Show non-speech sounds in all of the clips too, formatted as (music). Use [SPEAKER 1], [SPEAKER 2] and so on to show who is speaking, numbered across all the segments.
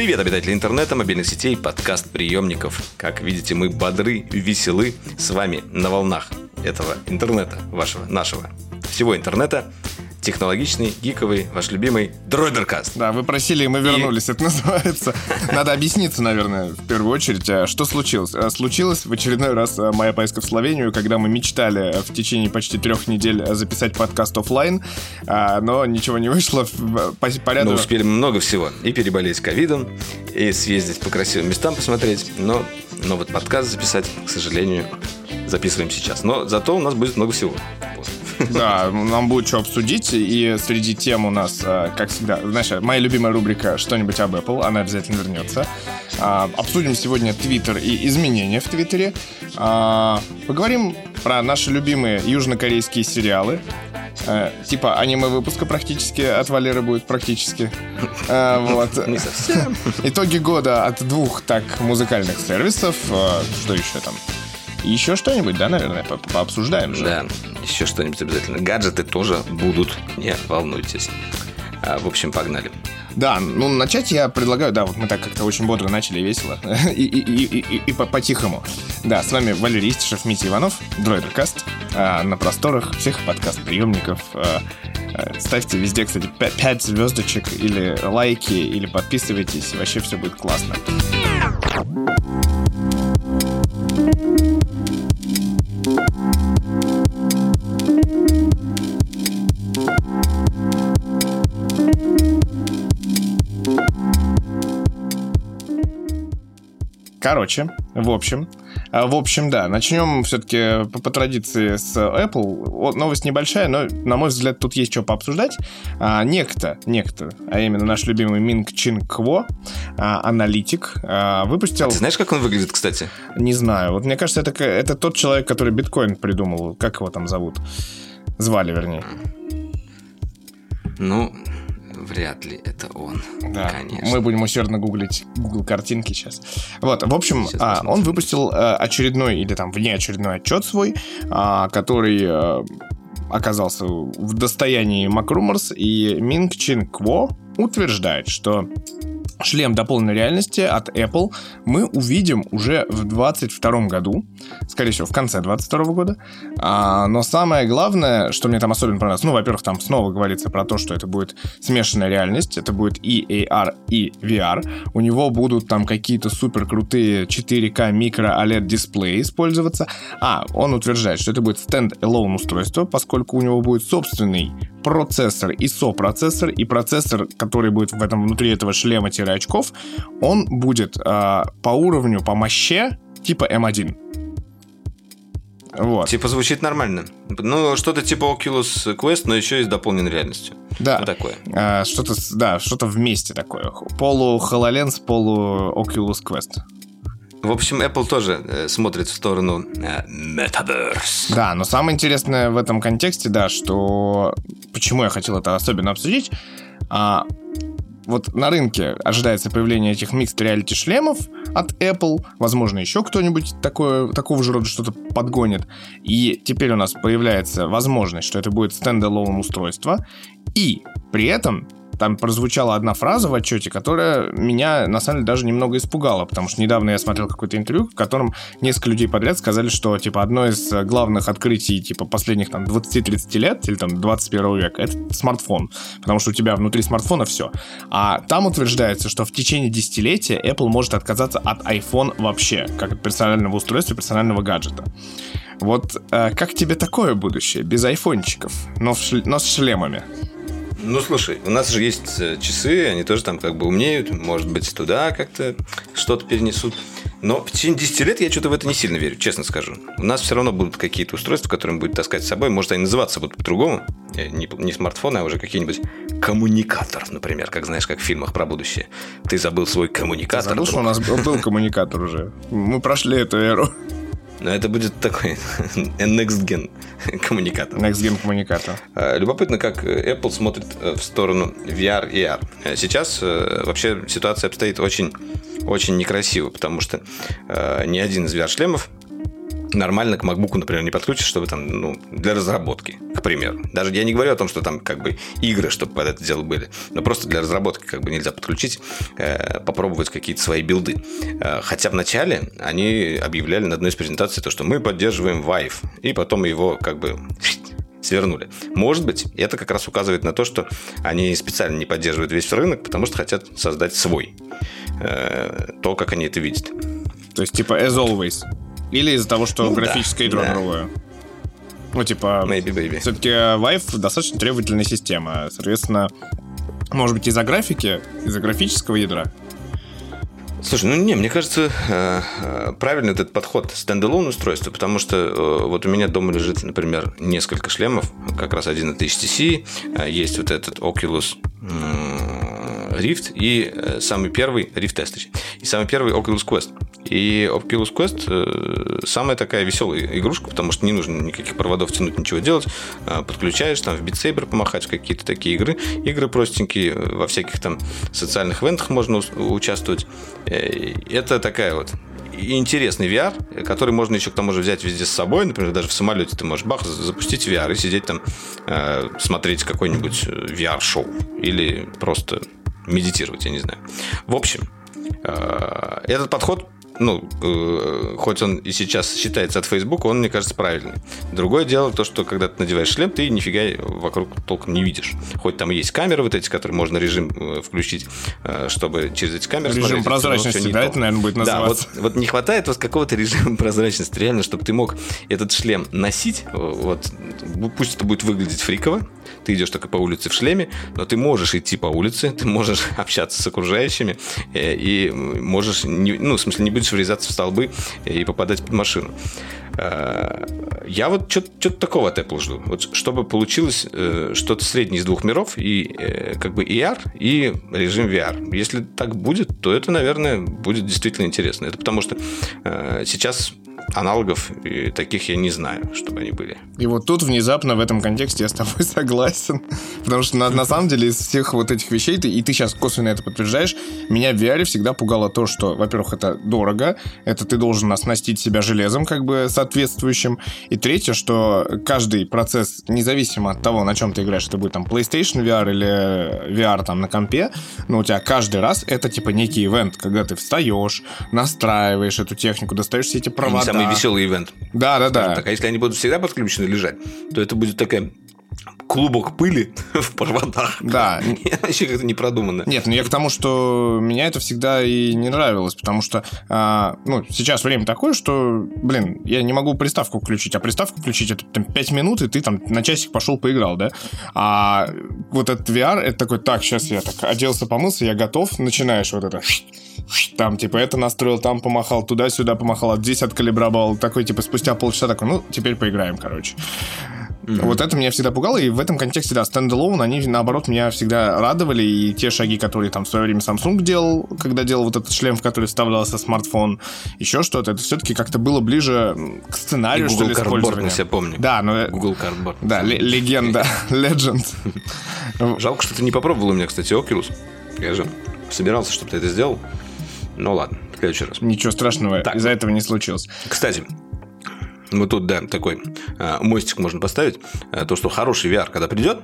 [SPEAKER 1] Привет, обитатели интернета, мобильных сетей, подкаст-приемников. Как видите, мы бодры, веселы с вами на волнах этого интернета, вашего, нашего, всего интернета технологичный, гиковый, ваш любимый Дроидеркаст.
[SPEAKER 2] Да, вы просили, и мы вернулись, и... это называется. Надо объясниться, наверное, в первую очередь, а что случилось. А, случилось в очередной раз а, моя поездка в Словению, когда мы мечтали в течение почти трех недель записать подкаст офлайн, но ничего не вышло
[SPEAKER 1] по, по ряду... Ну, успели много всего. И переболеть ковидом, и съездить по красивым местам посмотреть, но, но вот подкаст записать, к сожалению, записываем сейчас. Но зато у нас будет много всего. (laughs)
[SPEAKER 2] Да, нам будет что обсудить. И среди тем у нас, э, как всегда, знаешь, моя любимая рубрика «Что-нибудь об Apple», она обязательно вернется. А, обсудим сегодня Твиттер и изменения в Твиттере. А, поговорим про наши любимые южнокорейские сериалы. Э, типа аниме-выпуска практически от Валеры будет практически. Э, вот. (laughs) Не совсем. Итоги года от двух так музыкальных сервисов. Что еще там? Еще что-нибудь, да, наверное, по пообсуждаем же.
[SPEAKER 1] Да, еще что-нибудь обязательно. Гаджеты тоже будут, не волнуйтесь. А, в общем, погнали.
[SPEAKER 2] Да, ну начать я предлагаю, да, вот мы так как-то очень бодро начали, весело, (laughs) и, и, и, и, и по-тихому. Да, с вами Валерий Истишев, Митя Иванов, Дроидеркаст, а, на просторах всех подкаст-приемников. А, а, ставьте везде, кстати, 5 звездочек или лайки, или подписывайтесь, вообще все будет классно. Короче, в общем, а, в общем, да, начнем все-таки по, по традиции с Apple. Новость небольшая, но, на мой взгляд, тут есть что пообсуждать. А, некто, некто, а именно наш любимый Минг Чин Кво, а, аналитик, а, выпустил... А
[SPEAKER 1] ты знаешь, как он выглядит, кстати?
[SPEAKER 2] Не знаю. Вот мне кажется, это, это тот человек, который биткоин придумал. Как его там зовут? Звали, вернее.
[SPEAKER 1] Ну, Вряд ли это он.
[SPEAKER 2] Да, конечно. Мы будем усердно гуглить Google картинки сейчас. Вот, в общем, а, он выпустил а, очередной или там внеочередной отчет свой, а, который а, оказался в достоянии Макруморс, и Минг Чин Кво утверждает, что шлем дополненной реальности от Apple мы увидим уже в 2022 году, скорее всего, в конце 2022 года. А, но самое главное, что мне там особенно понравилось, ну, во-первых, там снова говорится про то, что это будет смешанная реальность, это будет и AR, и VR. У него будут там какие-то супер крутые 4К микро OLED дисплеи использоваться. А, он утверждает, что это будет stand-alone устройство, поскольку у него будет собственный процессор и сопроцессор, и процессор, который будет в этом внутри этого шлема-очков, он будет э, по уровню, по мощи типа M1.
[SPEAKER 1] Вот. Типа звучит нормально. Ну, что-то типа Oculus Quest, но еще и с дополненной реальностью.
[SPEAKER 2] Да.
[SPEAKER 1] Вот такое.
[SPEAKER 2] А, что-то, да, что-то вместе такое. Полу HoloLens, полу Oculus Quest.
[SPEAKER 1] В общем, Apple тоже э, смотрит в сторону э, Metaverse.
[SPEAKER 2] Да, но самое интересное в этом контексте, да, что почему я хотел это особенно обсудить. А, вот на рынке ожидается появление этих Mixed Reality шлемов от Apple. Возможно, еще кто-нибудь такое, такого же рода что-то подгонит. И теперь у нас появляется возможность, что это будет стендалone устройство. И при этом там прозвучала одна фраза в отчете, которая меня, на самом деле, даже немного испугала, потому что недавно я смотрел какое-то интервью, в котором несколько людей подряд сказали, что, типа, одно из главных открытий, типа, последних, там, 20-30 лет, или, там, 21 века, это смартфон, потому что у тебя внутри смартфона все. А там утверждается, что в течение десятилетия Apple может отказаться от iPhone вообще, как от персонального устройства, персонального гаджета. Вот э, как тебе такое будущее без айфончиков, но, в шль... но с шлемами?
[SPEAKER 1] Ну, слушай, у нас же есть э, часы, они тоже там как бы умнеют, может быть, туда как-то что-то перенесут. Но в течение 10 лет я что-то в это не сильно верю, честно скажу. У нас все равно будут какие-то устройства, которые мы будем таскать с собой. Может, они называться будут по-другому. Э, не, не смартфоны, а уже какие-нибудь коммуникатор, например, как знаешь, как в фильмах про будущее. Ты забыл свой коммуникатор. Ты забыл,
[SPEAKER 2] что у нас был коммуникатор уже. Мы прошли эту эру.
[SPEAKER 1] Но это будет такой (laughs) next gen (laughs) коммуникатор.
[SPEAKER 2] Next gen коммуникатор.
[SPEAKER 1] А, любопытно, как Apple смотрит э, в сторону VR и AR. Э, сейчас э, вообще ситуация обстоит очень, очень некрасиво, потому что ни один из VR-шлемов нормально к MacBook, например, не подключишь, чтобы там, ну, для разработки, к примеру. Даже я не говорю о том, что там как бы игры, чтобы под это дело были, но просто для разработки как бы нельзя подключить, э, попробовать какие-то свои билды. Э, хотя вначале они объявляли на одной из презентаций то, что мы поддерживаем Vive, и потом его как бы (laughs) свернули. Может быть, это как раз указывает на то, что они специально не поддерживают весь рынок, потому что хотят создать свой. Э, то, как они это видят.
[SPEAKER 2] То есть, типа, as always. Или из-за того, что ну, графическое да, ядро да. другое. Ну, типа,
[SPEAKER 1] Maybe, baby.
[SPEAKER 2] все-таки Vive достаточно требовательная система. Соответственно, может быть, из-за графики, из-за графического ядра.
[SPEAKER 1] Слушай, ну не, мне кажется, э, э, правильный этот подход стендалон устройства, потому что э, вот у меня дома лежит, например, несколько шлемов, как раз один от HTC, есть вот этот Oculus Rift и э, самый первый Rift S, и самый первый Oculus Quest. И Oculus Quest э, самая такая веселая игрушка, потому что не нужно никаких проводов тянуть, ничего делать. Э, подключаешь там в Beat Saber помахать какие-то такие игры. Игры простенькие, во всяких там социальных ивентах можно участвовать. Это такая вот интересный VR, который можно еще к тому же взять везде с собой. Например, даже в самолете ты можешь бах, запустить VR и сидеть там, э, смотреть какой-нибудь VR-шоу. Или просто медитировать, я не знаю. В общем, э, этот подход ну, э, хоть он и сейчас считается от Facebook, он, мне кажется, правильный. Другое дело то, что когда ты надеваешь шлем, ты нифига вокруг толком не видишь. Хоть там есть камеры вот эти, которые можно режим э, включить, э, чтобы через эти камеры
[SPEAKER 2] режим смотреть. прозрачности, да, это, наверное, будет называться.
[SPEAKER 1] Да, вот, вот не хватает вот какого-то режима (laughs) прозрачности, реально, чтобы ты мог этот шлем носить, вот, пусть это будет выглядеть фриково, ты идешь только по улице в шлеме, но ты можешь идти по улице, ты можешь (laughs) общаться с окружающими э, и можешь, не, ну, в смысле, не будешь врезаться в столбы и попадать под машину. Э, я вот что-то такого от Apple жду. Вот чтобы получилось э, что-то среднее из двух миров, и как бы ER, и режим VR. Если так будет, то это, наверное, будет действительно интересно. Это потому что сейчас аналогов и таких я не знаю, чтобы они были.
[SPEAKER 2] И вот тут внезапно в этом контексте я с тобой (laughs) согласен. Потому что на, на самом деле из всех вот этих вещей, ты, и ты сейчас косвенно это подтверждаешь, меня в VR всегда пугало то, что, во-первых, это дорого, это ты должен оснастить себя железом как бы соответствующим. И третье, что каждый процесс, независимо от того, на чем ты играешь, это будет там PlayStation VR или VR там на компе, но у тебя каждый раз это типа некий ивент, когда ты встаешь, настраиваешь эту технику, достаешь все эти провода,
[SPEAKER 1] самый веселый ивент.
[SPEAKER 2] Да, да, да.
[SPEAKER 1] Так, а если они будут всегда подключены лежать, то это будет такая клубок пыли (laughs) в проводах.
[SPEAKER 2] Да. (laughs)
[SPEAKER 1] Вообще как-то не продуманно.
[SPEAKER 2] Нет, ну я к тому, что меня это всегда и не нравилось, потому что, а, ну, сейчас время такое, что, блин, я не могу приставку включить, а приставку включить это там 5 минут, и ты там на часик пошел поиграл, да? А вот этот VR, это такой, так, сейчас я так оделся, помылся, я готов, начинаешь вот это там, типа, это настроил, там помахал, туда-сюда помахал, здесь откалибровал, такой, типа, спустя полчаса такой, ну, теперь поиграем, короче. Mm-hmm. Вот это меня всегда пугало, и в этом контексте, да, стендалон, они, наоборот, меня всегда радовали, и те шаги, которые там в свое время Samsung делал, когда делал вот этот шлем, в который вставлялся смартфон, еще что-то, это все-таки как-то было ближе к сценарию, и
[SPEAKER 1] что
[SPEAKER 2] ли,
[SPEAKER 1] использования. я помню.
[SPEAKER 2] Да, но...
[SPEAKER 1] Ну, Google Cardboard.
[SPEAKER 2] Да, легенда, (laughs) (laughs) legend.
[SPEAKER 1] Жалко, что ты не попробовал у меня, кстати, Oculus. Я же собирался, чтобы ты это сделал. Ну ладно, в следующий раз.
[SPEAKER 2] Ничего страшного так. из-за этого не случилось.
[SPEAKER 1] Кстати, вот тут, да, такой э, мостик можно поставить. Э, то, что хороший VR, когда придет,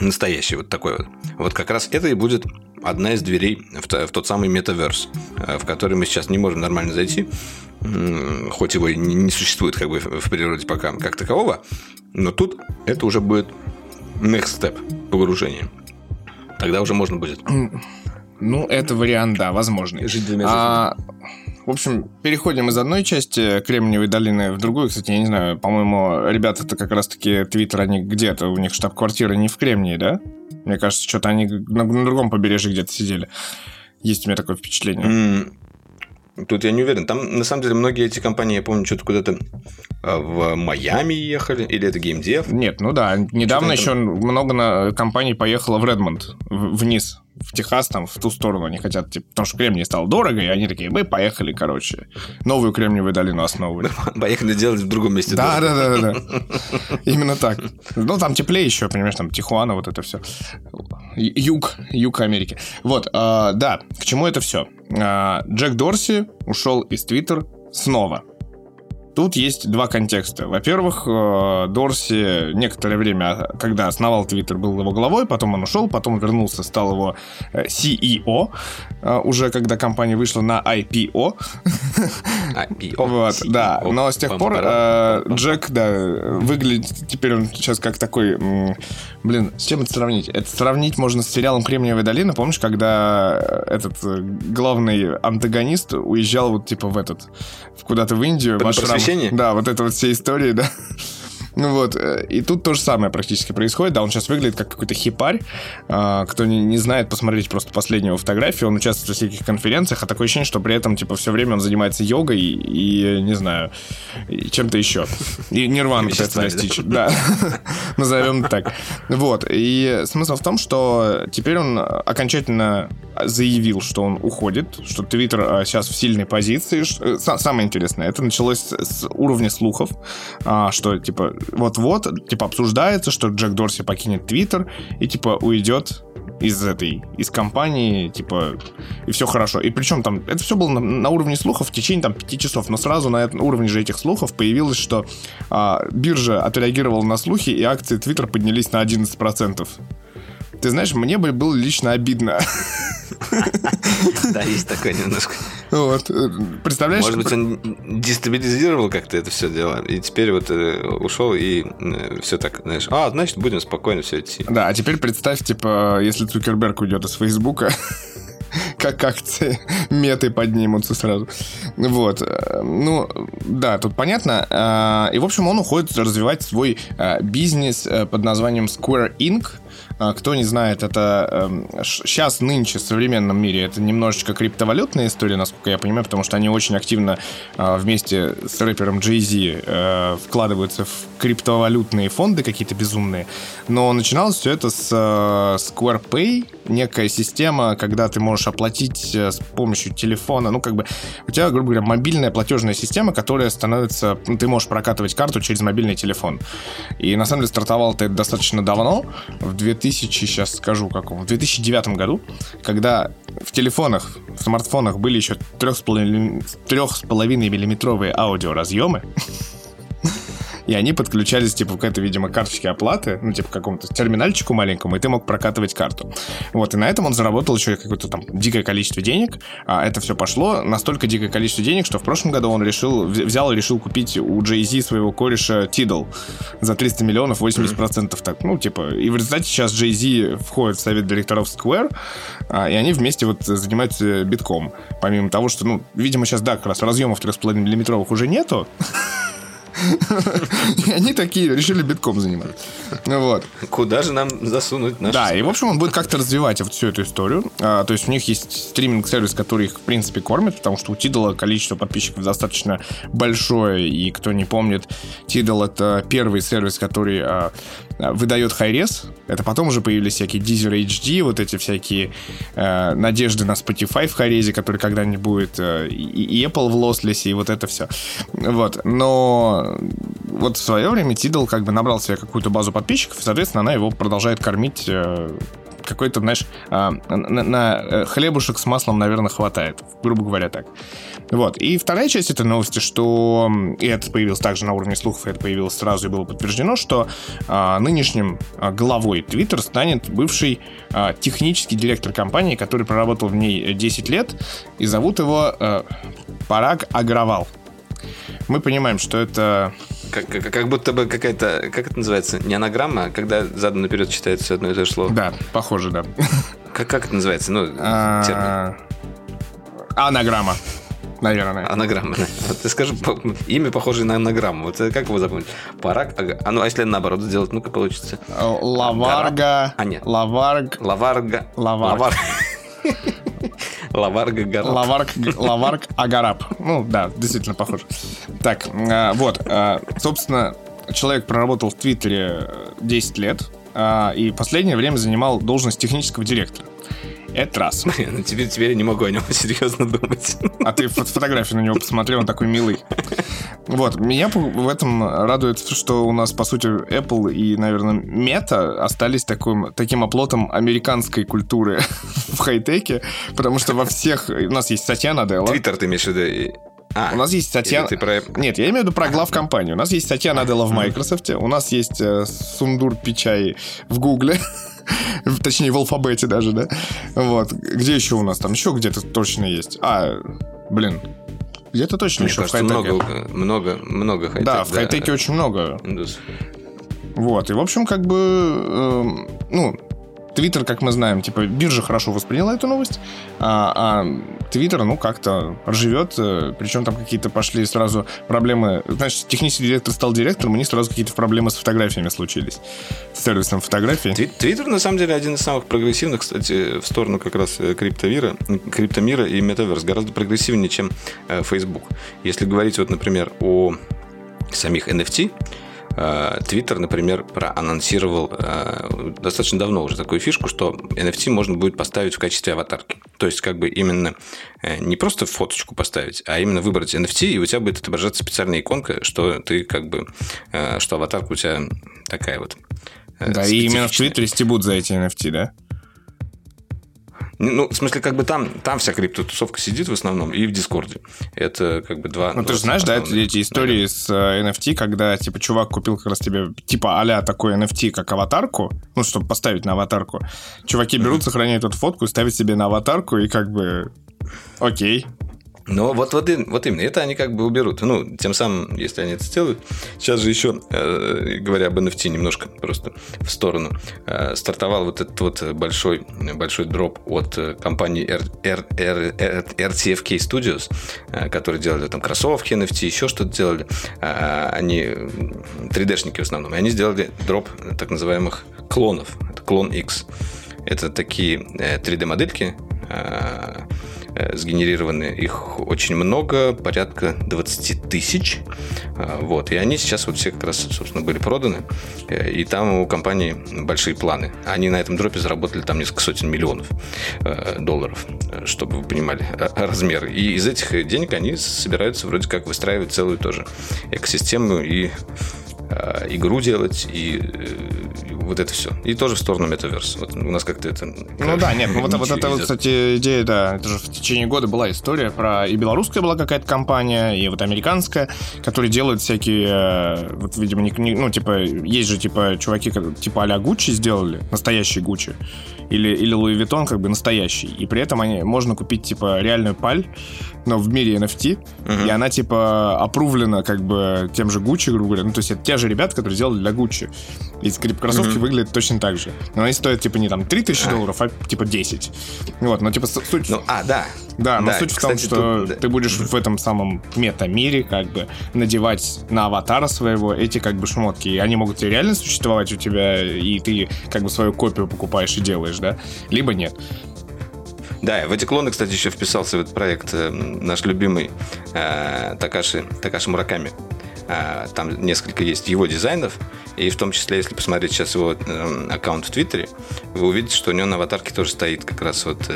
[SPEAKER 1] настоящий вот такой вот, вот как раз это и будет одна из дверей в, в тот самый метаверс, э, в который мы сейчас не можем нормально зайти, хоть его и не, не существует как бы в природе пока как такового, но тут это уже будет next step погружения. Тогда уже можно будет.
[SPEAKER 2] Ну, это вариант, да, возможный.
[SPEAKER 1] Жить двумя а,
[SPEAKER 2] в общем, переходим из одной части Кремниевой долины в другую. Кстати, я не знаю, по-моему, ребята-то как раз-таки Твиттер, они где-то, у них штаб-квартира не в Кремнии, да? Мне кажется, что-то они на, на другом побережье где-то сидели. Есть у меня такое впечатление.
[SPEAKER 1] Mm. Тут я не уверен. Там, на самом деле, многие эти компании, я помню, что-то куда-то а, в Майами ехали, или это GameDev?
[SPEAKER 2] Нет, ну да. Недавно еще много на компаний поехало в Редмонд, вниз в Техас, там, в ту сторону они хотят, типа, потому что кремний стал дорого, и они такие, мы поехали, короче, новую кремниевую долину основывали. (laughs)
[SPEAKER 1] Поехали делать в другом месте.
[SPEAKER 2] Да, да, да, да, (laughs) Именно так. Ну, там теплее еще, понимаешь, там Тихуана, вот это все. Юг, юг Америки. Вот, а, да, к чему это все? А, Джек Дорси ушел из Твиттер снова. Тут есть два контекста. Во-первых, э, Дорси некоторое время, когда основал Твиттер, был его главой, потом он ушел, потом вернулся, стал его э, CEO, э, уже когда компания вышла на IPO.
[SPEAKER 1] IPO.
[SPEAKER 2] Вот, да. Но с тех пор Джек, да, выглядит теперь он сейчас как такой... Блин, с чем это сравнить? Это сравнить можно с сериалом «Кремниевая долина». Помнишь, когда этот главный антагонист уезжал вот типа в этот... Куда-то в Индию, в
[SPEAKER 1] просвещение?
[SPEAKER 2] Да, вот это вот все истории, да. Ну вот, э, и тут то же самое практически происходит. Да, он сейчас выглядит как какой-то хипарь. А, кто не, не знает, посмотрите просто последнюю фотографию. Он участвует в всяких конференциях, а такое ощущение, что при этом, типа, все время он занимается йогой и, и не знаю, и чем-то еще. И нирвану пытается достичь. Да, (laughs) назовем так. Вот, и смысл в том, что теперь он окончательно заявил, что он уходит, что Твиттер а, сейчас в сильной позиции. Э, самое интересное, это началось с уровня слухов, а, что, типа, вот-вот, типа, обсуждается, что Джек Дорси покинет Твиттер и, типа, уйдет из этой, из компании, типа, и все хорошо. И причем там, это все было на, на уровне слухов в течение там пяти часов, но сразу на этом уровне же этих слухов появилось, что а, биржа отреагировала на слухи, и акции Твиттер поднялись на 11%. Ты знаешь, мне бы было лично обидно.
[SPEAKER 1] Да, есть такое немножко.
[SPEAKER 2] Вот. Э, представляешь?
[SPEAKER 1] Может быть, он дестабилизировал как-то это все дело, и теперь вот э, ушел, и э, все так, знаешь, а, значит, будем спокойно все идти.
[SPEAKER 2] Да, а теперь представь, типа, если Цукерберг уйдет из Фейсбука, (laughs) как акции меты поднимутся сразу. Вот. Ну, да, тут понятно. И, в общем, он уходит развивать свой бизнес под названием Square Inc., а, кто не знает, это сейчас, эм, нынче, в современном мире, это немножечко криптовалютная история, насколько я понимаю, потому что они очень активно а, вместе с рэпером Jay-Z э, вкладываются в криптовалютные фонды какие-то безумные. Но начиналось все это с э, Square Pay, некая система, когда ты можешь оплатить э, с помощью телефона, ну, как бы, у тебя, грубо говоря, мобильная платежная система, которая становится, ну, ты можешь прокатывать карту через мобильный телефон. И, на самом деле, стартовал это достаточно давно, в 2000, сейчас скажу каком, в 2009 году, когда в телефонах, в смартфонах были еще 3,5 миллиметровые аудиоразъемы, и они подключались, типа, к этой, видимо, карточке оплаты, ну, типа, к какому-то терминальчику маленькому, и ты мог прокатывать карту. Вот, и на этом он заработал еще какое-то там дикое количество денег, а это все пошло настолько дикое количество денег, что в прошлом году он решил, взял и решил купить у Jay-Z своего кореша Tidal за 300 миллионов 80% mm-hmm. так, ну, типа, и в результате сейчас Jay-Z входит в совет директоров Square, а, и они вместе вот занимаются битком. Помимо того, что, ну, видимо, сейчас, да, как раз разъемов 3,5 миллиметровых уже нету, И они такие решили битком заниматься. Ну вот.
[SPEAKER 1] Куда же нам засунуть наш...
[SPEAKER 2] Да, и в общем он будет как-то развивать всю эту историю. А, то есть у них есть стриминг-сервис, который их, в принципе, кормит, потому что у Tidal количество подписчиков достаточно большое, и кто не помнит, Tidal это первый сервис, который а выдает хайрес. Это потом уже появились всякие Deezer HD, вот эти всякие э, надежды на Spotify в хайрезе, который когда-нибудь будет, э, и, Apple в лослесе, и вот это все. Вот. Но вот в свое время Tidal как бы набрал себе какую-то базу подписчиков, и, соответственно, она его продолжает кормить э, какой-то, знаешь, а, на, на э, хлебушек с маслом, наверное, хватает, грубо говоря, так. Вот. И вторая часть этой новости, что, и это появилось также на уровне слухов, и это появилось сразу и было подтверждено, что а, нынешним а, главой Twitter станет бывший а, технический директор компании, который проработал в ней 10 лет, и зовут его а, Параг Агравал мы понимаем, что это...
[SPEAKER 1] Как, как, как будто бы какая-то, как это называется, не анаграмма, а когда задом наперед читается одно и то же слово.
[SPEAKER 2] Да, похоже, да.
[SPEAKER 1] Как, как это называется? Ну,
[SPEAKER 2] а... Анаграмма. Наверное.
[SPEAKER 1] Анаграмма. Вот ты скажи, имя похоже на анаграмму. Вот как его запомнить? Парак. А ну, а если наоборот сделать, ну-ка получится.
[SPEAKER 2] Лаварга.
[SPEAKER 1] А, нет.
[SPEAKER 2] Лаварг.
[SPEAKER 1] Лаварга.
[SPEAKER 2] Лаварг.
[SPEAKER 1] Лаварга Гарап.
[SPEAKER 2] Лаварг, Лаварг Агарап. Ну, да, действительно похож. Так, а, вот, а, собственно, человек проработал в Твиттере 10 лет, а, и последнее время занимал должность технического директора. Это раз. (laughs)
[SPEAKER 1] Ну, теперь, теперь я не могу о нем (laughs) серьезно думать.
[SPEAKER 2] А ты фотографию на него посмотрел, он такой милый. Вот, меня в этом радует, что у нас, по сути, Apple и, наверное, Meta остались таким, таким оплотом американской культуры (laughs) в хай-теке, потому что во всех... У нас есть статья на Dell.
[SPEAKER 1] Твиттер ты имеешь в виду?
[SPEAKER 2] А, у нас есть статья... Ты про... Нет, я имею в виду про глав компании. У нас есть статья Наделла в Microsoft, у нас есть э, Сундур Пичай в Гугле. (laughs) Точнее, в алфабете даже, да? Вот. Где еще у нас? Там еще где-то точно есть. А, блин, где-то точно
[SPEAKER 1] Мне еще кажется, в много, много, много
[SPEAKER 2] хай Да, в хай-теке очень много. Вот, и, в общем, как бы, э, ну, Твиттер, как мы знаем, типа, биржа хорошо восприняла эту новость, а, а Твиттер, ну, как-то живет, э, причем там какие-то пошли сразу проблемы. Значит, технический директор стал директором, у них сразу какие-то проблемы с фотографиями случились, с сервисом фотографий.
[SPEAKER 1] Твиттер, на самом деле, один из самых прогрессивных, кстати, в сторону как раз э, криптомира, криптомира и метаверс, гораздо прогрессивнее, чем э, Facebook. Если говорить, вот, например, о самих NFT, Твиттер, например, проанонсировал э, достаточно давно уже такую фишку, что NFT можно будет поставить в качестве аватарки. То есть, как бы именно э, не просто фоточку поставить, а именно выбрать NFT, и у тебя будет отображаться специальная иконка, что ты как бы, э, что аватарка у тебя такая вот.
[SPEAKER 2] Да, и именно в Твиттере стебут за эти NFT, да?
[SPEAKER 1] Ну, в смысле, как бы там, там вся криптотусовка сидит в основном, и в Дискорде. Это как бы два...
[SPEAKER 2] Ну, ты же знаешь, да, эти истории с э, NFT, когда, типа, чувак купил как раз тебе, типа, а такой NFT, как аватарку, ну, чтобы поставить на аватарку. Чуваки берут, mm-hmm. сохраняют эту фотку, ставят себе на аватарку, и как бы... Окей,
[SPEAKER 1] но вот, вот, вот именно, это они как бы уберут. Ну, тем самым, если они это сделают. Сейчас же еще, э, говоря об NFT немножко просто в сторону, э, стартовал вот этот вот большой, большой дроп от э, компании R, R, R, R, RTFK Studios, которые делали там кроссовки NFT, еще что-то делали. Э, они 3D-шники в основном. И они сделали дроп так называемых клонов. Это клон X. Это такие 3D-модельки, э, Э, сгенерированы их очень много, порядка 20 тысяч. А, вот. И они сейчас вот все как раз, собственно, были проданы. Э, и там у компании большие планы. Они на этом дропе заработали там несколько сотен миллионов э, долларов, чтобы вы понимали размеры. И из этих денег они собираются вроде как выстраивать целую тоже экосистему и игру делать, и вот это все. И тоже в сторону метаверс. Вот у нас как-то это...
[SPEAKER 2] Ну да, нет, ну вот, вот это вот, кстати, идея, да, это же в течение года была история про... И белорусская была какая-то компания, и вот американская, которые делают всякие... Э, вот, видимо, не, не, ну, типа, есть же, типа, чуваки, типа а-ля Гуччи сделали, настоящий Гуччи, или, или Луи Виттон, как бы настоящий. И при этом они, можно купить, типа, реальную паль, но в мире NFT, uh-huh. и она, типа, опрувлена, как бы, тем же Гуччи, грубо говоря. Ну, то есть это те же ребята, которые сделали для Гуччи. И кроссовки uh-huh. выглядят точно так же. Но они стоят, типа, не там 3000 uh-huh. долларов, а, типа, 10. Вот, но, типа, суть...
[SPEAKER 1] Ну, а, да.
[SPEAKER 2] Да, но да, суть кстати, в том, что тут... ты будешь в этом самом мета-мире, как бы, надевать на аватара своего эти, как бы, шмотки. И они могут реально существовать у тебя, и ты, как бы, свою копию покупаешь и делаешь, да? Либо нет.
[SPEAKER 1] Да, в эти клоны, кстати, еще вписался в этот проект э, наш любимый э, Такаши, Такаши Мураками. Э, там несколько есть его дизайнов, и в том числе, если посмотреть сейчас его аккаунт в Твиттере, вы увидите, что у него на аватарке тоже стоит как раз вот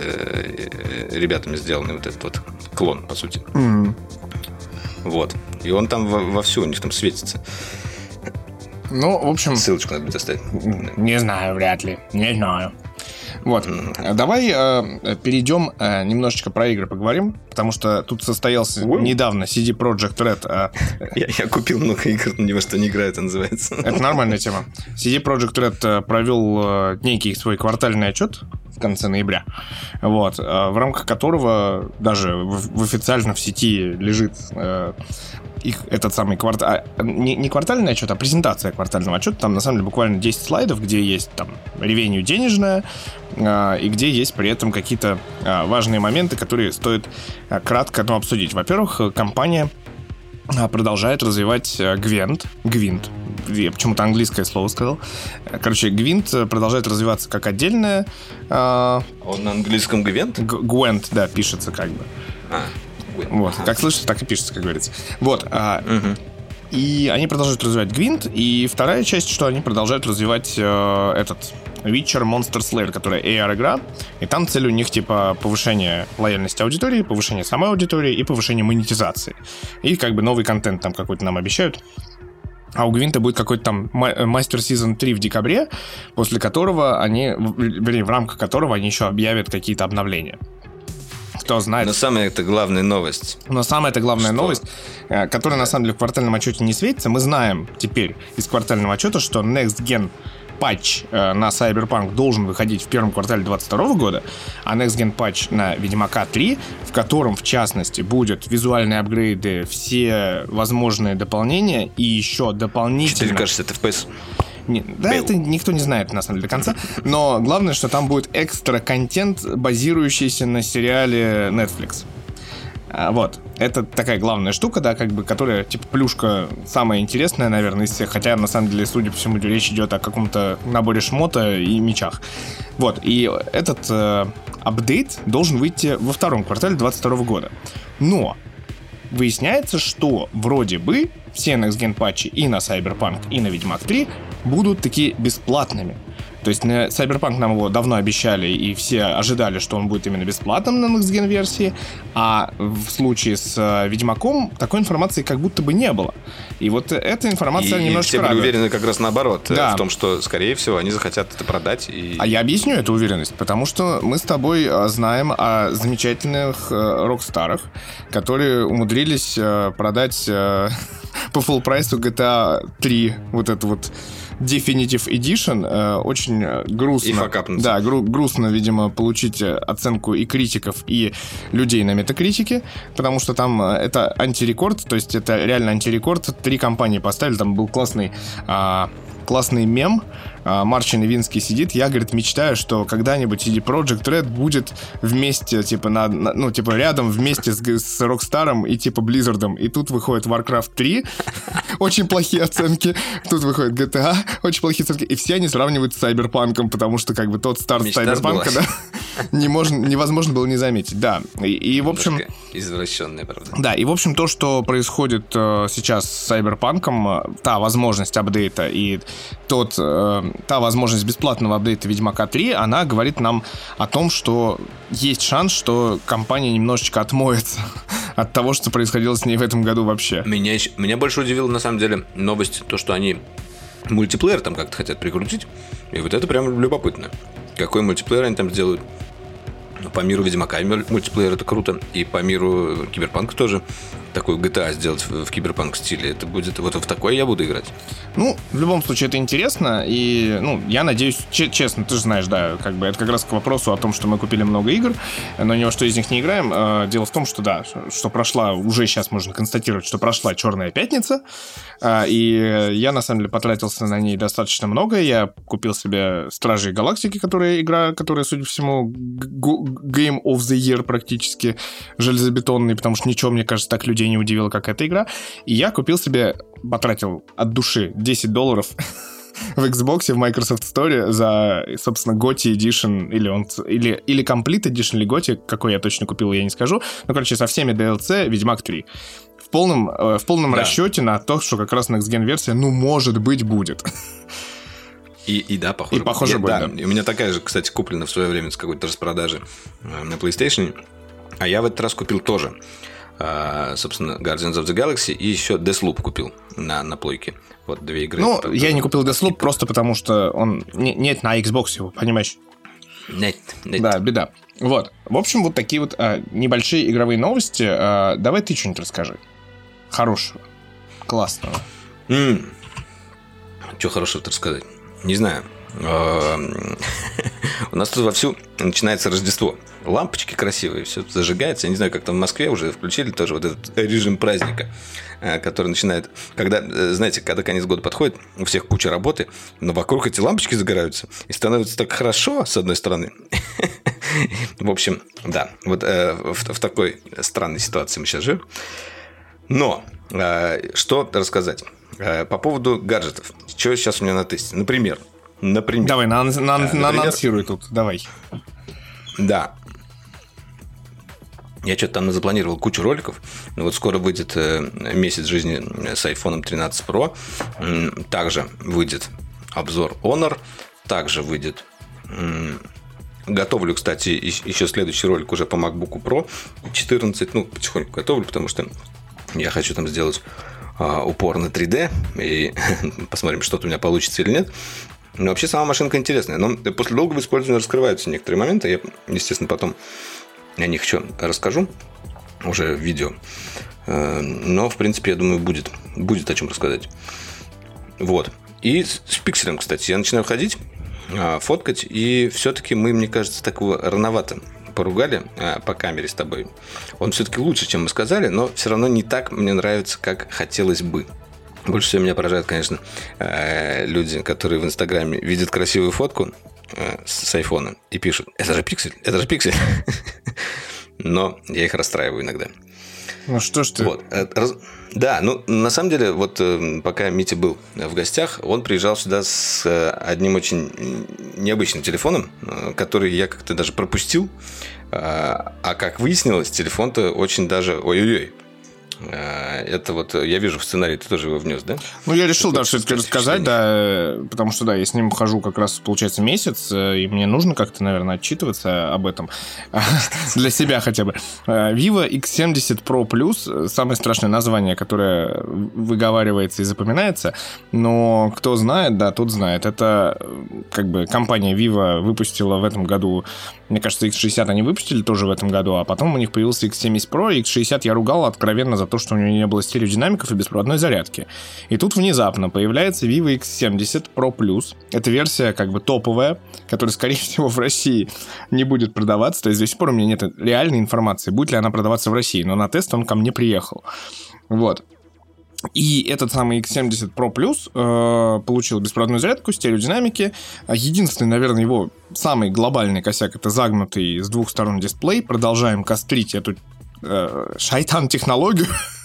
[SPEAKER 1] ребятами сделанный вот этот вот клон, по сути. Mm. Вот. И он там во- вовсю у них там светится.
[SPEAKER 2] Ну, в общем...
[SPEAKER 1] Ссылочку надо будет оставить.
[SPEAKER 2] Не знаю, вряд ли. Не знаю. Вот. Давай э, перейдем э, немножечко про игры поговорим, потому что тут состоялся Ой. недавно CD Project Red. Э,
[SPEAKER 1] я, я купил много игр, но ни во что не играю, это называется.
[SPEAKER 2] Это нормальная тема. CD Project Red э, провел э, некий свой квартальный отчет в конце ноября, вот, э, в рамках которого даже в, в официально в сети лежит э, их этот самый квартал... Не, не квартальный отчет, а презентация квартального отчета. Там, на самом деле, буквально 10 слайдов, где есть там ревеню денежное, а, и где есть при этом какие-то а, важные моменты, которые стоит а, кратко ну, обсудить. Во-первых, компания а, продолжает развивать Гвент, Гвинт, я почему-то английское слово сказал. Короче, Гвинт продолжает развиваться как отдельная...
[SPEAKER 1] Э, Он на английском Гвент?
[SPEAKER 2] Гвент, да, пишется как бы. А. Вот, как слышится, так и пишется, как говорится. Вот. А, угу. И они продолжают развивать Гвинт. И вторая часть, что они продолжают развивать э, этот Witcher Monster Slayer, которая AR-игра. И там цель у них, типа, повышение лояльности аудитории, повышение самой аудитории и повышение монетизации. И как бы новый контент там какой-то нам обещают. А у Гвинта будет какой-то там мастер сезон 3 в декабре, после которого они, вернее, в рамках которого они еще объявят какие-то обновления. Кто знает.
[SPEAKER 1] Но самая это главная новость.
[SPEAKER 2] Но самая это главная что? новость, э, которая на самом деле в квартальном отчете не светится. Мы знаем теперь из квартального отчета, что Next Gen патч э, на Cyberpunk должен выходить в первом квартале 2022 года, а Next Gen патч на Ведьмака 3, в котором, в частности, будут визуальные апгрейды, все возможные дополнения и еще дополнительно...
[SPEAKER 1] 4 60 FPS.
[SPEAKER 2] Не, да, Бил. это никто не знает, на самом деле, до конца. Но главное, что там будет экстра контент, базирующийся на сериале Netflix. А, вот. Это такая главная штука, да, как бы, которая, типа, плюшка самая интересная, наверное, из всех. Хотя, на самом деле, судя по всему, речь идет о каком-то наборе шмота и мечах. Вот. И этот э, апдейт должен выйти во втором квартале 2022 года. Но выясняется, что вроде бы все Next Gen патчи и на Cyberpunk, и на Ведьмак 3 будут такие бесплатными. То есть на Cyberpunk нам его давно обещали, и все ожидали, что он будет именно бесплатным на Next Gen версии, а в случае с э, Ведьмаком такой информации как будто бы не было. И вот эта информация
[SPEAKER 1] и,
[SPEAKER 2] немножко
[SPEAKER 1] все были уверены как раз наоборот, э, да. в том, что, скорее всего, они захотят это продать. И...
[SPEAKER 2] А я объясню эту уверенность, потому что мы с тобой э, знаем о замечательных рок-старах, которые умудрились продать (laughs) по full прайсу GTA 3 вот это вот Definitive Edition. Э, очень грустно. И
[SPEAKER 1] факапнуться.
[SPEAKER 2] Да, гру- грустно, видимо, получить оценку и критиков, и людей на метакритике, потому что там э, это антирекорд, то есть это реально антирекорд. Три компании поставили, там был классный, а, классный мем, а, Марчин Ивинский сидит, я, говорит, мечтаю, что когда-нибудь CD Project Red будет вместе, типа, на, на, ну, типа, рядом вместе с, с Rockstar и, типа, Blizzard. И тут выходит Warcraft 3, очень плохие оценки. Тут выходит GTA, очень плохие оценки. И все они сравнивают с Cyberpunk, потому что, как бы, тот старт Cyberpunk, да, не можно, невозможно было не заметить. Да, и, и в общем...
[SPEAKER 1] Извращенная, правда.
[SPEAKER 2] Да, и, в общем, то, что происходит э, сейчас с Cyberpunk, э, та возможность апдейта и тот э, та возможность бесплатного апдейта Ведьмака 3, она говорит нам о том, что есть шанс, что компания немножечко отмоется (laughs) от того, что происходило с ней в этом году вообще.
[SPEAKER 1] Меня, меня больше удивила, на самом деле, новость, то, что они мультиплеер там как-то хотят прикрутить. И вот это прям любопытно. Какой мультиплеер они там сделают? По миру Ведьмака мультиплеер это круто. И по миру Киберпанка тоже такой GTA сделать в, в киберпанк стиле. Это будет вот в такой я буду играть.
[SPEAKER 2] Ну, в любом случае, это интересно. И, ну, я надеюсь, честно, ты же знаешь, да, как бы это как раз к вопросу о том, что мы купили много игр, но ни во что из них не играем. А, дело в том, что да, что прошла, уже сейчас можно констатировать, что прошла Черная пятница. А, и я, на самом деле, потратился на ней достаточно много. Я купил себе Стражи Галактики, которая игра, которая, судя по всему, Game of the Year практически железобетонный, потому что ничего, мне кажется, так людей не удивило, как эта игра. И я купил себе, потратил от души 10 долларов (laughs) в Xbox, в Microsoft Store за, собственно, GOTY Edition, или он, или, или Complete Edition, или GOTY, какой я точно купил, я не скажу. Ну, короче, со всеми DLC Ведьмак 3 в полном, э, в полном да. расчете на то, что как раз Next Gen версия, ну, может быть, будет.
[SPEAKER 1] И, и да, похоже.
[SPEAKER 2] И похоже будет,
[SPEAKER 1] да. да. У меня такая же, кстати, куплена в свое время с какой-то распродажи э, на PlayStation. А я в этот раз купил тоже. Uh, собственно, Guardians of the Galaxy и еще Deathloop купил на, на плойке. Вот две игры.
[SPEAKER 2] Ну, я не купил Deathloop просто потому, что он не, нет на Xbox его, понимаешь?
[SPEAKER 1] Нет, нет.
[SPEAKER 2] Да, беда. Вот. В общем, вот такие вот а, небольшие игровые новости. А, давай ты что-нибудь расскажи хорошего, классного?
[SPEAKER 1] Mm. Что хорошего-то рассказать? Не знаю. (laughs) У нас тут вовсю начинается Рождество. Лампочки красивые, все зажигается. Я не знаю, как там в Москве уже включили тоже вот этот режим праздника, э, который начинает... Когда, э, знаете, когда конец года подходит, у всех куча работы, но вокруг эти лампочки загораются, и становится так хорошо, с одной стороны. (laughs) В общем, да, вот э, в такой странной ситуации мы сейчас живем. Но что рассказать? По поводу гаджетов. Что сейчас у меня на тесте? Например. Например.
[SPEAKER 2] Давай, на, на, на, например, анонсируй тут, давай.
[SPEAKER 1] Да. Я что-то там запланировал кучу роликов. Вот скоро выйдет э, месяц жизни с iPhone 13 Pro. Также выйдет обзор Honor. Также выйдет Готовлю, кстати, еще следующий ролик уже по MacBook Pro 14. Ну, потихоньку готовлю, потому что я хочу там сделать а, упор на 3D и (laughs) посмотрим, что-то у меня получится или нет. Но вообще сама машинка интересная. Но после долгого использования раскрываются некоторые моменты. Я, естественно, потом о них еще расскажу уже в видео. Э, но, в принципе, я думаю, будет, будет о чем рассказать. Вот. И с, с пикселем, кстати, я начинаю ходить, а, фоткать, и все-таки мы, мне кажется, такого рановато поругали а, по камере с тобой. Он все-таки лучше, чем мы сказали, но все равно не так мне нравится, как хотелось бы. Больше всего меня поражают, конечно, э, люди, которые в Инстаграме видят красивую фотку э, с айфона и пишут, это же пиксель, это же пиксель. (laughs) Но я их расстраиваю иногда.
[SPEAKER 2] Ну что ж ты...
[SPEAKER 1] Вот. Э, да, ну на самом деле, вот пока Митя был в гостях, он приезжал сюда с одним очень необычным телефоном, который я как-то даже пропустил. А как выяснилось, телефон-то очень даже ой-ой-ой это вот, э, я вижу в сценарии, ты тоже его внес, да?
[SPEAKER 2] Ну, я решил, да, все-таки рассказать, да, потому что, да, я с ним хожу как раз, получается, месяц, э, и мне нужно как-то, наверное, отчитываться об этом. (laughs) Для себя хотя бы. Vivo X70 Pro Plus, самое страшное название, которое выговаривается и запоминается, но кто знает, да, тот знает. Это, как бы, компания Vivo выпустила в этом году, мне кажется, X60 они выпустили тоже в этом году, а потом у них появился X70 Pro, X60 я ругал откровенно за то, что у него не было стереодинамиков и беспроводной зарядки. И тут внезапно появляется Vivo X70 Pro Plus. Это версия как бы топовая, которая, скорее всего, в России не будет продаваться. То есть до сих пор у меня нет реальной информации, будет ли она продаваться в России. Но на тест он ко мне приехал. Вот. И этот самый X70 Pro Plus э, получил беспроводную зарядку, стереодинамики. Единственный, наверное, его самый глобальный косяк это загнутый с двух сторон дисплей. Продолжаем кострить эту э, шайтан-технологию. (laughs)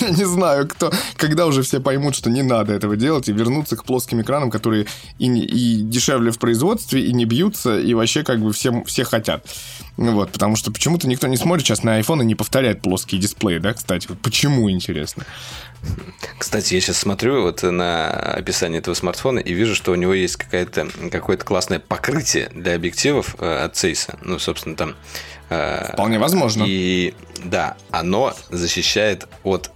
[SPEAKER 2] Я не знаю, кто, когда уже все поймут, что не надо этого делать, и вернуться к плоским экранам, которые и, и дешевле в производстве, и не бьются, и вообще как бы все, все хотят. Вот, потому что почему-то никто не смотрит сейчас на iPhone и не повторяет плоские дисплеи, да, кстати. Почему, интересно?
[SPEAKER 1] Кстати, я сейчас смотрю вот на описание этого смартфона и вижу, что у него есть какое-то какое-то классное покрытие для объективов э, от Сейса. Ну, собственно, там
[SPEAKER 2] Вполне возможно.
[SPEAKER 1] И да, оно защищает от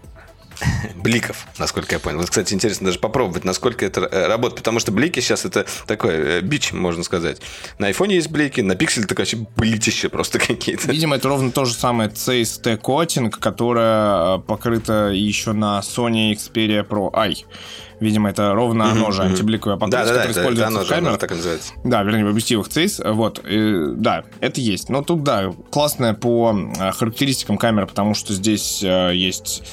[SPEAKER 1] (laughs) бликов, насколько я понял. Вот, кстати, интересно даже попробовать, насколько это э, работает, потому что блики сейчас это такой э, бич, можно сказать. На айфоне есть блики, на пикселе так вообще блитище просто (laughs) какие-то.
[SPEAKER 2] Видимо, это ровно то же самое CST котинг, которая покрыта еще на Sony Xperia Pro i. Видимо, это ровно mm-hmm, оно же, антибликовое покрытие, да, да, которое да, используется это в камерах. Же,
[SPEAKER 1] так называется.
[SPEAKER 2] Да, вернее, в объективах CES. Вот, и, да, это есть. Но тут, да, классная по э, характеристикам камеры, потому что здесь э, есть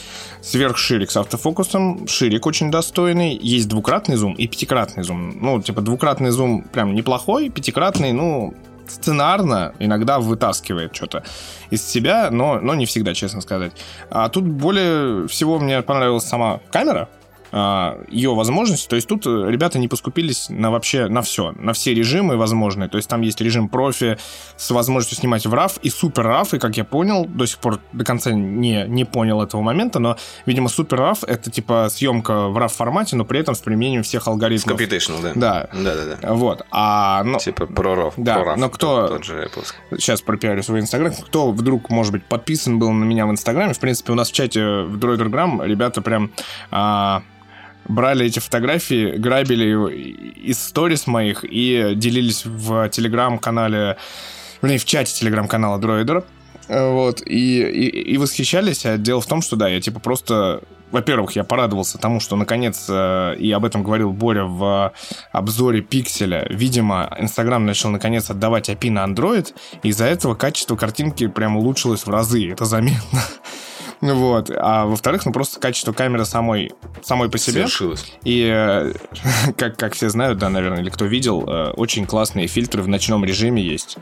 [SPEAKER 2] сверхширик с автофокусом, ширик очень достойный, есть двукратный зум и пятикратный зум. Ну, типа, двукратный зум прям неплохой, пятикратный, ну, сценарно иногда вытаскивает что-то из себя, но, но не всегда, честно сказать. А тут более всего мне понравилась сама камера, ее возможности. То есть тут э, ребята не поскупились на вообще на все, на все режимы возможные. То есть там есть режим профи с возможностью снимать в RAW и супер RAW, и как я понял, до сих пор до конца не, не понял этого момента, но, видимо, супер RAW это типа съемка в RAW формате, но при этом с применением всех алгоритмов.
[SPEAKER 1] С computational, да.
[SPEAKER 2] Да.
[SPEAKER 1] Да, да, да.
[SPEAKER 2] Вот. А,
[SPEAKER 1] но... Типа про RAW.
[SPEAKER 2] Да,
[SPEAKER 1] про RAW,
[SPEAKER 2] но кто... Тот же Сейчас пропиарю свой инстаграм. Кто вдруг, может быть, подписан был на меня в инстаграме, в принципе, у нас в чате в Droidergram ребята прям а, брали эти фотографии, грабили из сторис моих и делились в телеграм-канале, вернее, в чате телеграм-канала Дроидера. Вот, и, и, и восхищались. А дело в том, что да, я типа просто во-первых, я порадовался тому, что наконец, э, и об этом говорил Боря в обзоре пикселя, видимо, Инстаграм начал наконец отдавать API на Android, и из-за этого качество картинки прям улучшилось в разы, это заметно. Вот. А во-вторых, ну просто качество камеры самой, самой по себе.
[SPEAKER 1] Совершилось.
[SPEAKER 2] И, э, (laughs) как, как все знают, да, наверное, или кто видел, э, очень классные фильтры в ночном режиме есть.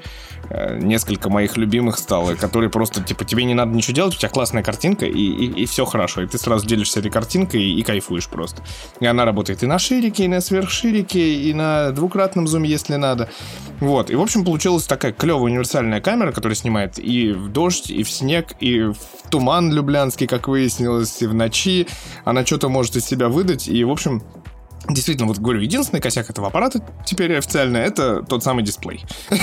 [SPEAKER 2] Э, несколько моих любимых стало, которые просто, типа, тебе не надо ничего делать, у тебя классная картинка, и, и, и все хорошо. И ты сразу делишься этой картинкой и, и кайфуешь просто. И она работает и на ширике, и на сверхширике, и на двукратном зуме, если надо. Вот. И, в общем, получилась такая клевая универсальная камера, которая снимает и в дождь, и в снег, и в туман люблянский, как выяснилось, и в ночи. Она что-то может из себя выдать, и, в общем, Действительно, вот говорю, единственный косяк этого аппарата теперь официально это тот самый дисплей. (laughs)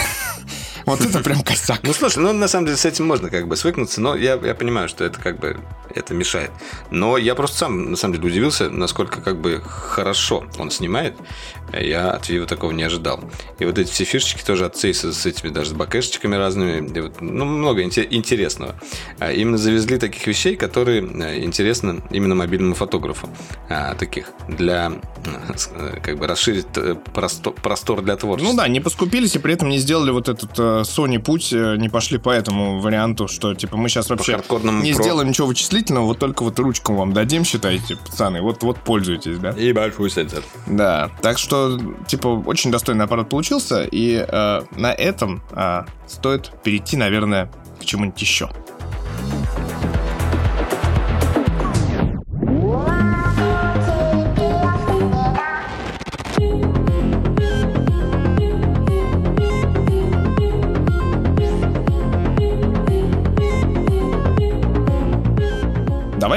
[SPEAKER 2] Вот это прям косяк.
[SPEAKER 1] Ну, слушай, ну, на самом деле, с этим можно как бы свыкнуться, но я, я понимаю, что это как бы, это мешает. Но я просто сам, на самом деле, удивился, насколько как бы хорошо он снимает. Я от Vivo такого не ожидал. И вот эти все фишечки тоже от Сейса с этими даже с бакешечками разными. И вот, ну, много интересного. А именно завезли таких вещей, которые э, интересны именно мобильному фотографу. А, таких для э, как бы расширить э, простор, простор для творчества.
[SPEAKER 2] Ну да, не поскупились и при этом не сделали вот этот Sony путь, не пошли по этому варианту, что типа мы сейчас вообще не про... сделаем ничего вычислительного, вот только вот ручку вам дадим, считайте, пацаны, вот, вот пользуйтесь, да?
[SPEAKER 1] И большой сенсор.
[SPEAKER 2] Да, так что типа, очень достойный аппарат получился, и э, на этом э, стоит перейти, наверное, к чему-нибудь еще.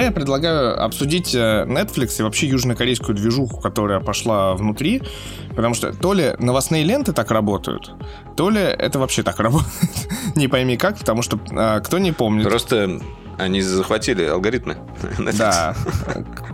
[SPEAKER 2] Я предлагаю обсудить э, Netflix и вообще южнокорейскую движуху, которая пошла внутри, потому что то ли новостные ленты так работают, то ли это вообще так работает. (laughs) не пойми как, потому что а, кто не помнит.
[SPEAKER 1] Просто они захватили алгоритмы. (laughs)
[SPEAKER 2] Да.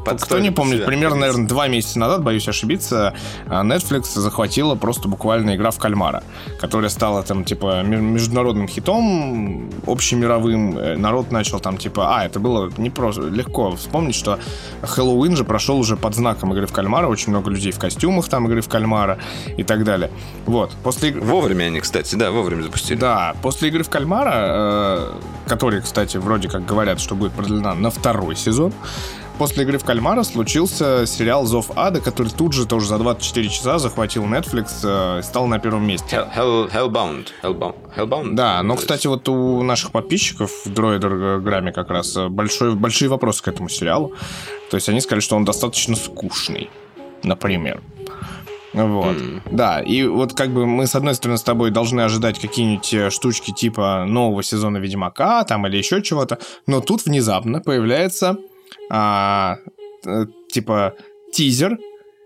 [SPEAKER 2] (laughs) Кто не помнит, примерно, наверное, два месяца назад, боюсь ошибиться, Netflix захватила просто буквально игра в кальмара, которая стала там, типа, международным хитом, общемировым. Э, народ начал там, типа, а, это было не просто легко вспомнить, что Хэллоуин же прошел уже под знаком игры в кальмара, очень много людей в костюмах там игры в кальмара и так далее. Вот.
[SPEAKER 1] После... Вовремя они, кстати, да, вовремя запустили.
[SPEAKER 2] Да, после игры в кальмара, э, который, кстати, вроде как говорят, что будет продлена на второй сезон. После игры в кальмара случился сериал «Зов ада», который тут же тоже за 24 часа захватил Netflix э, и стал на первом месте.
[SPEAKER 1] Hell, Hell, Hellbound. Hellbound.
[SPEAKER 2] Hellbound. Да, но, кстати, вот у наших подписчиков в Дроидерграме как раз э, большой, большие вопросы к этому сериалу. То есть они сказали, что он достаточно скучный, например. Вот. Mm. Да, и вот как бы мы, с одной стороны, с тобой должны ожидать какие-нибудь э, штучки типа нового сезона Ведьмака там или еще чего-то, но тут внезапно появляется а, э, типа тизер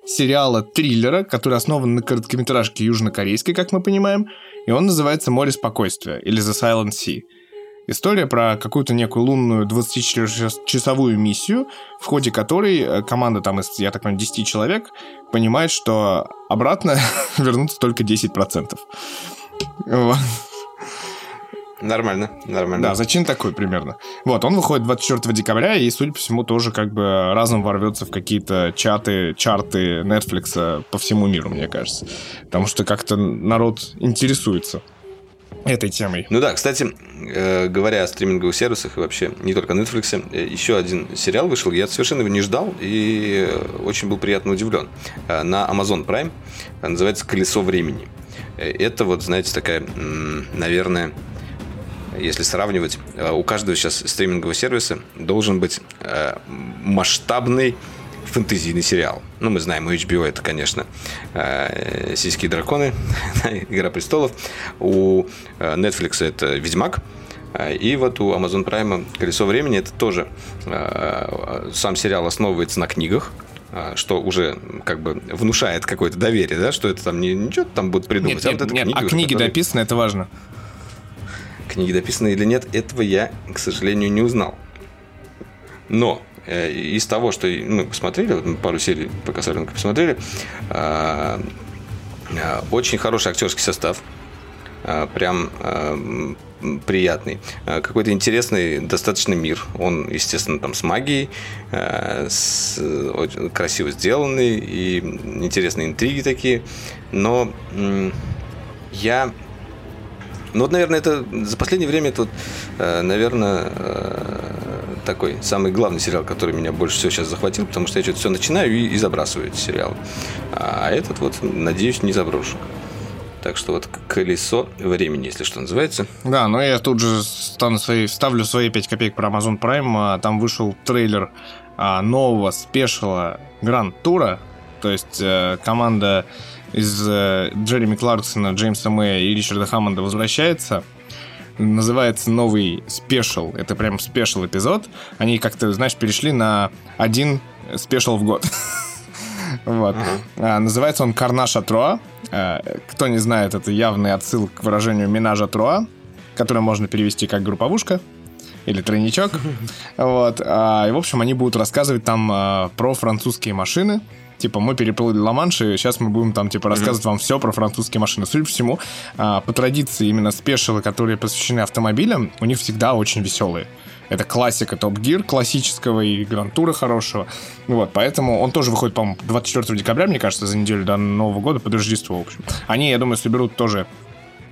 [SPEAKER 2] сериала триллера, который основан на короткометражке южнокорейской, как мы понимаем, и он называется «Море спокойствия» или «The Silent Sea». История про какую-то некую лунную 24-часовую миссию, в ходе которой э, команда там из, я так понимаю, 10 человек понимает, что обратно (laughs) вернутся только 10%.
[SPEAKER 1] Нормально, нормально.
[SPEAKER 2] Да, зачин такой примерно. Вот, он выходит 24 декабря и, судя по всему, тоже как бы разом ворвется в какие-то чаты, чарты Netflix по всему миру, мне кажется. Потому что как-то народ интересуется этой темой.
[SPEAKER 1] Ну да, кстати, э, говоря о стриминговых сервисах и вообще не только Netflix, э, еще один сериал вышел, я совершенно его не ждал и э, очень был приятно удивлен. На Amazon Prime называется «Колесо времени». Это вот, знаете, такая, наверное, если сравнивать, у каждого сейчас стримингового сервиса должен быть масштабный фэнтезийный сериал. Ну, мы знаем, у HBO это, конечно, э, «Сиськи и драконы», (laughs) «Игра престолов». У э, Netflix это «Ведьмак». Э, и вот у Amazon Prime «Колесо времени» это тоже сам сериал основывается на книгах, что уже как бы внушает какое-то доверие, да, что это там не ничего там будут придумывать.
[SPEAKER 2] Нет, нет, а, вот нет, книги, а книги которые... дописаны, это важно.
[SPEAKER 1] Книги дописаны или нет, этого я, к сожалению, не узнал. Но из того, что мы посмотрели, вот мы пару серий по Косаренко посмотрели, а, а, очень хороший актерский состав, прям приятный. Какой-то интересный достаточно мир. Он, естественно, там с магией, с, красиво сделанный и интересные интриги такие. Но я ну вот, наверное, это за последнее время э, наверное, такой самый главный сериал, который меня больше всего сейчас захватил, потому что я что-то все начинаю и, и забрасываю эти сериалы. А этот вот, надеюсь, не заброшу. Так что вот колесо времени, если что называется.
[SPEAKER 2] Да, но я тут же стану свои, вставлю свои 5 копеек про Amazon Prime. А, там вышел трейлер а, нового спешала Гранд Тура. То есть э, команда из э, Джереми Кларксона, Джеймса Мэя и Ричарда Хаммонда возвращается называется новый special. Это прям special эпизод. Они как-то, знаешь, перешли на один special в год. (laughs) Вот. А, называется он Carnage à Trois. Э, кто не знает, это явный отсыл к выражению «ménage à trois», которое можно перевести как «групповушка» или «тройничок». (laughs) Вот. А, и, в общем, они будут рассказывать там а, про французские машины, типа, мы переплыли Ла-Манш, и сейчас мы будем там, типа, рассказывать mm-hmm. вам все про французские машины. Судя по всему, а, по традиции именно спешилы, которые посвящены автомобилям, у них всегда очень веселые. Это классика Топ Гир классического и Грантура хорошего. Вот, поэтому он тоже выходит, по-моему, 24 декабря, мне кажется, за неделю до Нового года, под Рождество, в общем. Они, я думаю, соберут тоже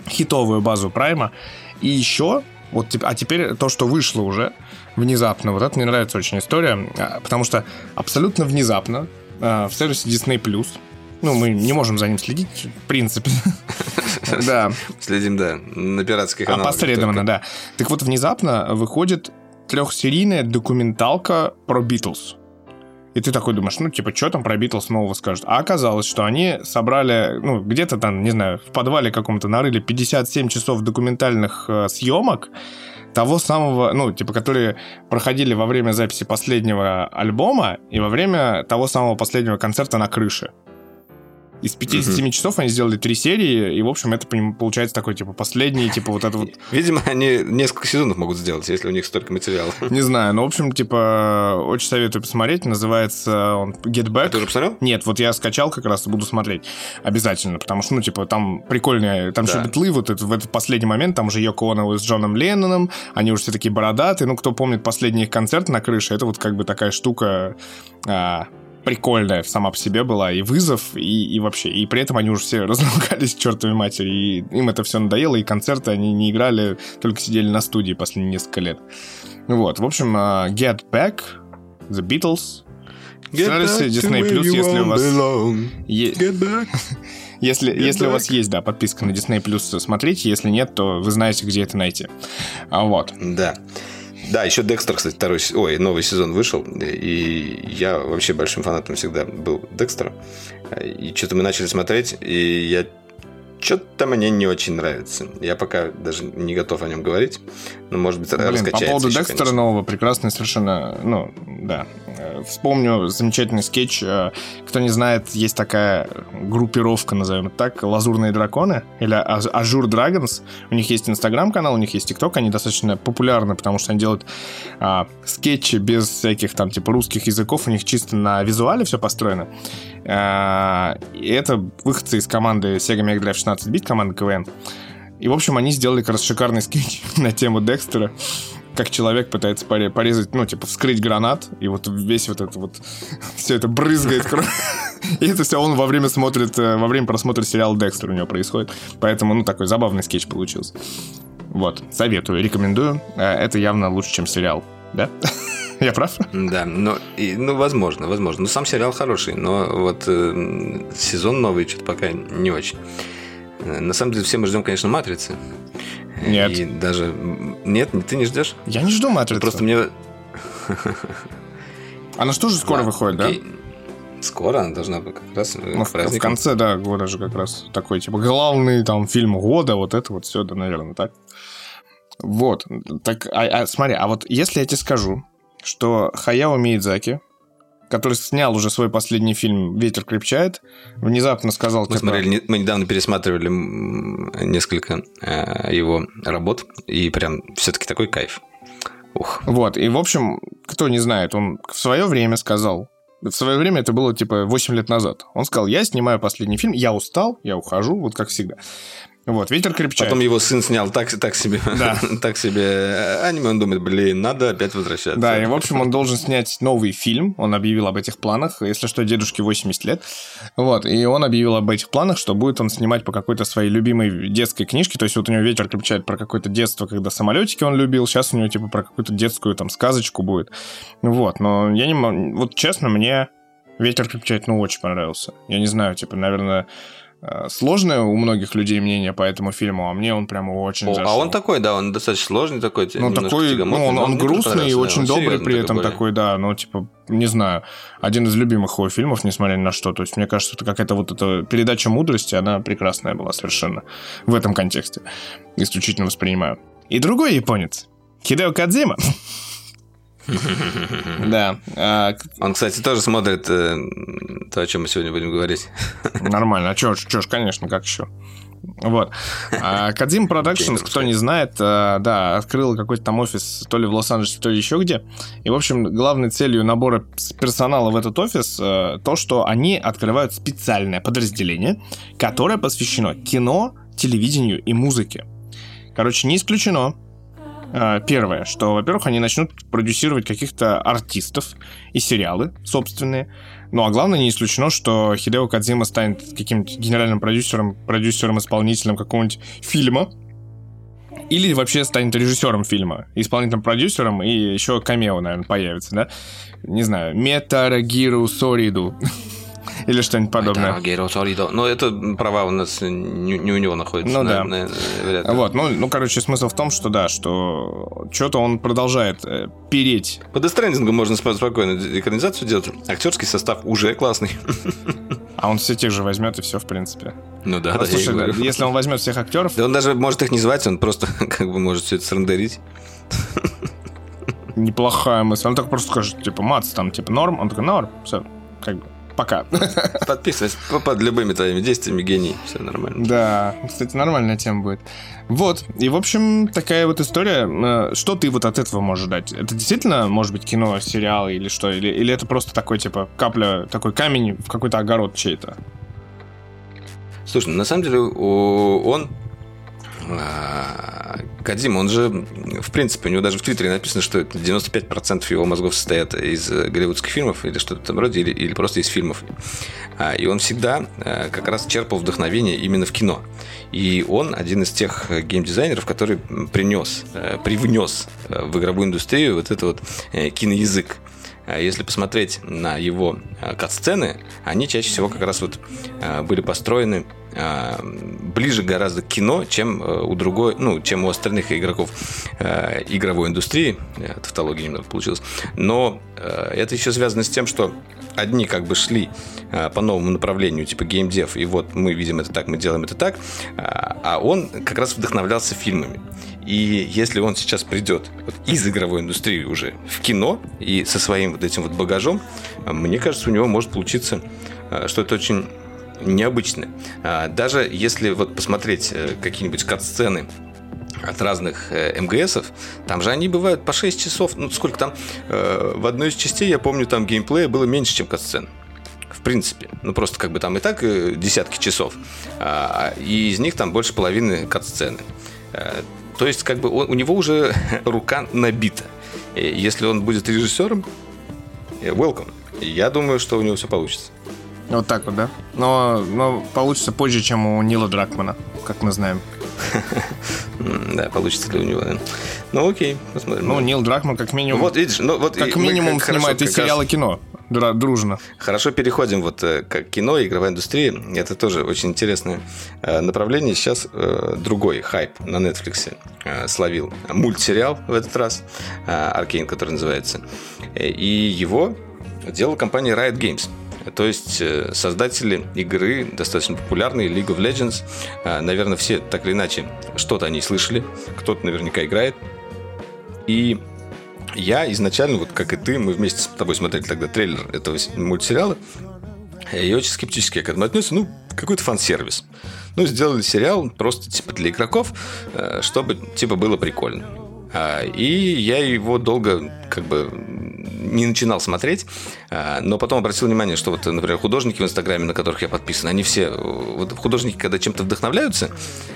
[SPEAKER 2] хитовую базу Прайма. И еще, вот, а теперь то, что вышло уже внезапно, вот это мне нравится очень история, а, потому что абсолютно внезапно в сервисе Disney+, ну, мы не можем за ним следить, в принципе. (laughs)
[SPEAKER 1] Да. Следим, да, на пиратских каналах.
[SPEAKER 2] Опосредованно, да. Так вот, внезапно выходит трехсерийная документалка про Битлз. И ты такой думаешь, ну, типа, что там про Битлз нового скажут? А оказалось, что они собрали, ну, где-то там, не знаю, в подвале каком-то нарыли 57 часов документальных э, съемок того самого, ну, типа, которые проходили во время записи последнего альбома и во время того самого последнего концерта на крыше. Из 57 угу. часов они сделали три серии, и, в общем, это получается такой, типа, последний, типа, вот это вот... (laughs)
[SPEAKER 1] Видимо, они несколько сезонов могут сделать, если у них столько материала. (laughs)
[SPEAKER 2] Не знаю, но, в общем, типа, очень советую посмотреть. Называется он Get Back. А
[SPEAKER 1] ты уже посмотрел?
[SPEAKER 2] Нет, вот я скачал как раз и буду смотреть. Обязательно, потому что, ну, типа, там прикольные, там да. еще битлы, вот это, в этот последний момент, там уже Йоко Оно с Джоном Ленноном, они уже все такие бородатые. Ну, кто помнит последний их концерт на крыше, это вот как бы такая штука... А, прикольная сама по себе была, и вызов, и, и вообще. И при этом они уже все (laughs) разругались чертовой матери, и им это все надоело, и концерты они не играли, только сидели на студии последние несколько лет. Вот, в общем, uh, Get Back, The Beatles, back Disney Plus, если у вас... Е... (laughs) Если, Get если back. у вас есть, да, подписка на Disney Plus, смотрите. Если нет, то вы знаете, где это найти. А вот.
[SPEAKER 1] Да. Да, еще Декстер, кстати, второй, ой, новый сезон вышел, и я вообще большим фанатом всегда был Декстера. И что-то мы начали смотреть, и я что-то мне не очень нравится. Я пока даже не готов о нем говорить. Но, может быть, Блин, раскачается
[SPEAKER 2] По поводу
[SPEAKER 1] еще,
[SPEAKER 2] Декстера конечно. нового, прекрасный совершенно, ну, да. Вспомню замечательный скетч. Э, кто не знает, есть такая группировка, назовем это так, «Лазурные драконы» или «Azure Dragons». У них есть инстаграм-канал, у них есть тикток. Они достаточно популярны, потому что они делают а, скетчи без всяких там, типа, русских языков. У них чисто на визуале все построено. А, это выходцы из команды Sega Mega Drive 16 бит, команды КВН. И, в общем, они сделали как раз шикарный скетч (laughs) на тему Декстера как человек пытается порезать, ну, типа, вскрыть гранат, и вот весь вот это вот, (laughs) все это брызгает. (laughs) И это все он во время смотрит, э, во время просмотра сериала Декстер у него происходит. Поэтому, ну, такой забавный скетч получился. Вот, советую, рекомендую. Э, это явно лучше, чем сериал, да? (laughs) Я прав?
[SPEAKER 1] Да, но, и, ну, возможно, возможно. Ну, сам сериал хороший, но вот э, сезон новый что-то пока не очень. Э, на самом деле, все мы ждем, конечно, «Матрицы».
[SPEAKER 2] Нет.
[SPEAKER 1] И даже... Нет, ты не ждешь?
[SPEAKER 2] Я не жду «Матрицу».
[SPEAKER 1] Просто мне... (laughs)
[SPEAKER 2] Она что же скоро выходит, да?
[SPEAKER 1] Скоро она должна быть как раз
[SPEAKER 2] ну, в, в конце, да, года же как раз такой, типа, главный там фильм года, вот это вот все, да, наверное, так. Вот, так, а, а, смотри, а вот если я тебе скажу, что Хаяо Миядзаки, который снял уже свой последний фильм «Ветер крепчает», внезапно сказал...
[SPEAKER 1] Мы, смотрели, мы недавно пересматривали несколько э, его работ, и прям все-таки такой кайф.
[SPEAKER 2] Ух. Вот, и, в общем, кто не знает, он в свое время сказал, в свое время это было типа 8 лет назад. Он сказал, я снимаю последний фильм, я устал, я ухожу, вот как всегда. Вот, ветер крепчает.
[SPEAKER 1] Потом его сын снял так, так себе, да. (laughs) так себе аниме, он думает, блин, надо опять возвращаться.
[SPEAKER 2] Да, и, в общем, он должен снять новый фильм, он объявил об этих планах, если что, дедушке 80 лет, вот, и он объявил об этих планах, что будет он снимать по какой-то своей любимой детской книжке, то есть вот у него ветер крепчает про какое-то детство, когда самолетики он любил, сейчас у него типа про какую-то детскую там сказочку будет, вот, но я не могу, вот честно, мне ветер крепчает, ну, очень понравился, я не знаю, типа, наверное, сложное у многих людей мнение по этому фильму, а мне он прямо очень О,
[SPEAKER 1] зашел. А он такой, да, он достаточно сложный такой,
[SPEAKER 2] ну, такой, ну, он, он грустный и очень добрый при этом более. такой, да, ну, типа, не знаю, один из любимых его фильмов, несмотря ни на что. То есть, мне кажется, это какая-то вот эта передача мудрости, она прекрасная была совершенно в этом контексте. Исключительно воспринимаю. И другой японец, Хидео Кадзима. (laughs) Да. А,
[SPEAKER 1] Он, кстати, тоже смотрит э, то, о чем мы сегодня будем говорить.
[SPEAKER 2] Нормально. А чё ж, конечно, как еще? Вот. А Кадзим Productions, кто не знает, э, да, открыл какой-то там офис то ли в Лос-Анджелесе, то ли еще где. И, в общем, главной целью набора персонала в этот офис э, то, что они открывают специальное подразделение, которое посвящено кино, телевидению и музыке. Короче, не исключено, Первое, что, во-первых, они начнут продюсировать каких-то артистов и сериалы собственные. Ну, а главное, не исключено, что Хидео Кадзима станет каким-нибудь генеральным продюсером, продюсером, исполнителем какого-нибудь фильма. Или вообще станет режиссером фильма, исполнительным продюсером, и еще камео, наверное, появится, да? Не знаю, Метара Гиру Сориду. (laughs) Или что-нибудь подобное.
[SPEAKER 1] Но это права у нас не, не у него находится.
[SPEAKER 2] Ну да.
[SPEAKER 1] вряд ли.
[SPEAKER 2] Вот, ну, ну, короче, смысл в том, что да, что что-то он продолжает э, переть.
[SPEAKER 1] По Дестрендингу можно спо- спокойно экранизацию делать. Актерский состав уже классный.
[SPEAKER 2] А он все тех же возьмет, и все, в принципе.
[SPEAKER 1] Ну да,
[SPEAKER 2] А,
[SPEAKER 1] да, я
[SPEAKER 2] слушай,
[SPEAKER 1] говорю.
[SPEAKER 2] если он возьмет всех актеров,
[SPEAKER 1] Да он даже может их не звать, он просто (laughs) как бы может все это срендерить.
[SPEAKER 2] неплохая мысль. Он так просто скажет, типа, Мац, там, типа, норм. Он такой, норм, все, как бы, пока. (laughs)
[SPEAKER 1] Подписывайся по- под любыми твоими действиями, гений, все нормально.
[SPEAKER 2] Да, кстати, нормальная тема будет. Вот, и, в общем, такая вот история. Э, Что ты вот от этого можешь ждать? Это действительно может быть кино, сериал или что? Или, или это просто такой, типа, капля, такой камень в какой-то огород чей-то?
[SPEAKER 1] Слушай, ну, на самом деле он Кадим, он же, в принципе, у него даже в Твиттере написано, что это 95% его мозгов состоят из э, голливудских фильмов или что-то в этом или, или просто из фильмов. А, И он всегда э, как раз черпал вдохновение именно в кино. И он один из тех э, геймдизайнеров, который принес, привнес в игровую индустрию вот этот вот киноязык. А Если посмотреть на его кат-сцены, они чаще всего как раз вот были построены ближе гораздо к кино, чем э, у другой, ну, чем у остальных игроков э, игровой индустрии. Э, Тавтология немного получилась. Но это еще связано с тем, что одни как бы шли по новому направлению, типа геймдев, и вот мы видим это так, мы делаем это так, а а он как раз вдохновлялся фильмами. И если он сейчас придет вот из игровой индустрии уже в кино и со своим вот этим вот багажом, мне кажется, у него может получиться э, что-то очень необычное. А, Даже если вот посмотреть э, какие-нибудь кат-сцены от разных э, МГСов, там же они бывают по 6 часов. Ну, сколько там? э, В одной из частей, я помню, там геймплея было меньше, чем кат-сцен. В принципе. Ну, просто как бы там и так десятки часов. А, И из них там больше половины кат-сцены. То есть, как бы он- у него уже (laughs) рука набита. Если он будет режиссером, welcome. Я думаю, что у него все получится.
[SPEAKER 2] Вот так вот, да? Но, но получится позже, чем у Нила Дракмана, как мы знаем. (laughs)
[SPEAKER 1] Да, получится ли у него. Ну, окей, посмотрим.
[SPEAKER 2] Ну, Нил Дракман как минимум,
[SPEAKER 1] вот видишь, ну вот
[SPEAKER 2] как минимум снимает и сериалы, кино. Дружно.
[SPEAKER 1] Хорошо переходим вот э, к кино и игровой индустрии. Это тоже очень интересное э, направление. Сейчас э, другой хайп на Netflix словил мультсериал в этот раз, Аркейн, который называется. И его делала компания Riot Games. То есть э, создатели игры, достаточно популярной, League of Legends. Э, Наверное, все так или иначе что-то о ней слышали. Кто-то наверняка играет. И я изначально, вот как и ты, мы вместе с тобой смотрели тогда трейлер этого мультсериала, и очень скептически к этому отнесся. Ну, какой-то фан-сервис. Ну, сделали сериал просто типа для игроков, э, чтобы типа было прикольно. А, И я его долго как бы не начинал смотреть, но потом обратил внимание, что вот, например, художники в Инстаграме, на которых я подписан, они все, вот художники, когда чем-то вдохновляются,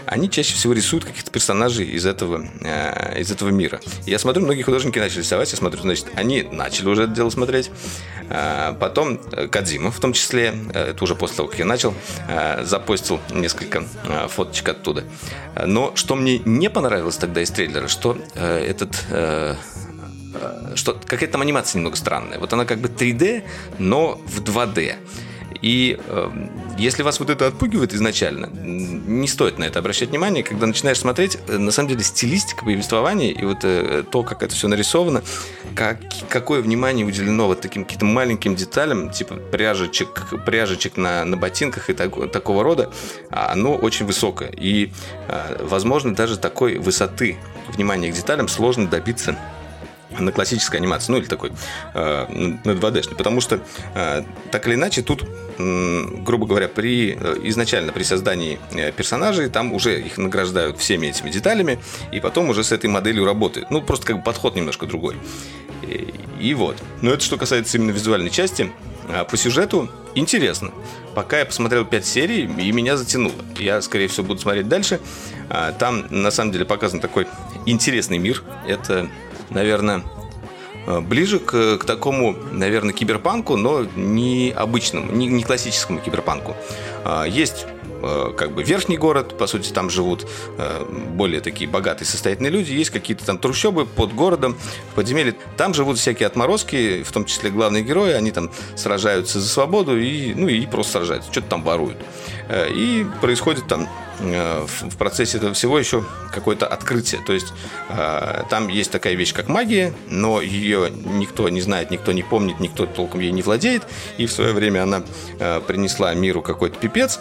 [SPEAKER 1] они чаще всего рисуют каких-то персонажей из этого, э, из этого мира. Я смотрю, многие художники начали рисовать, я смотрю, значит, они начали уже это дело смотреть. А, Потом э, Кадзима, в том числе, э, это уже после того, как я начал, э, запостил несколько фоточек оттуда. Но что мне не понравилось тогда из трейлера, что этот что какая-то там анимация немного странная. Вот она как бы 3D, но в 2D. И э, если вас вот это отпугивает изначально, не стоит на это обращать внимание. Когда начинаешь смотреть, э, на самом деле стилистика повествования и вот э, то, как это все нарисовано, как, какое внимание уделено вот таким каким-то маленьким деталям, типа пряжечек, пряжечек на, на ботинках и так- такого рода, а, оно очень высокое. И, э, возможно, даже такой высоты внимания к деталям сложно добиться на классической анимации, ну или такой э, на 2D, потому что э, так или иначе тут, э, грубо говоря, при э, изначально при создании э, персонажей там уже их награждают всеми этими деталями и потом уже с этой моделью работают. Ну просто как бы подход немножко другой. И, и вот. Но это что касается именно визуальной части. А по сюжету интересно. Пока я посмотрел 5 серий, и меня затянуло. Я, скорее всего, буду смотреть дальше. А, там, на самом деле, показан такой интересный мир. Это наверное, э, ближе к, к такому, наверное, киберпанку, но не обычному, не, не классическому киберпанку. А, есть как бы верхний город, по сути, там живут э, более такие богатые, состоятельные люди, есть какие-то там трущобы под городом, подземелье. Там живут всякие отморозки, в том числе главные герои, они там сражаются за свободу и, ну, и просто сражаются, что-то там воруют. И происходит там Э, в процессе этого всего еще какое-то открытие. То есть э, там есть такая вещь, как магия, но ее никто не знает, никто не помнит, никто толком ей не владеет. И в свое время она э, принесла миру какой-то пипец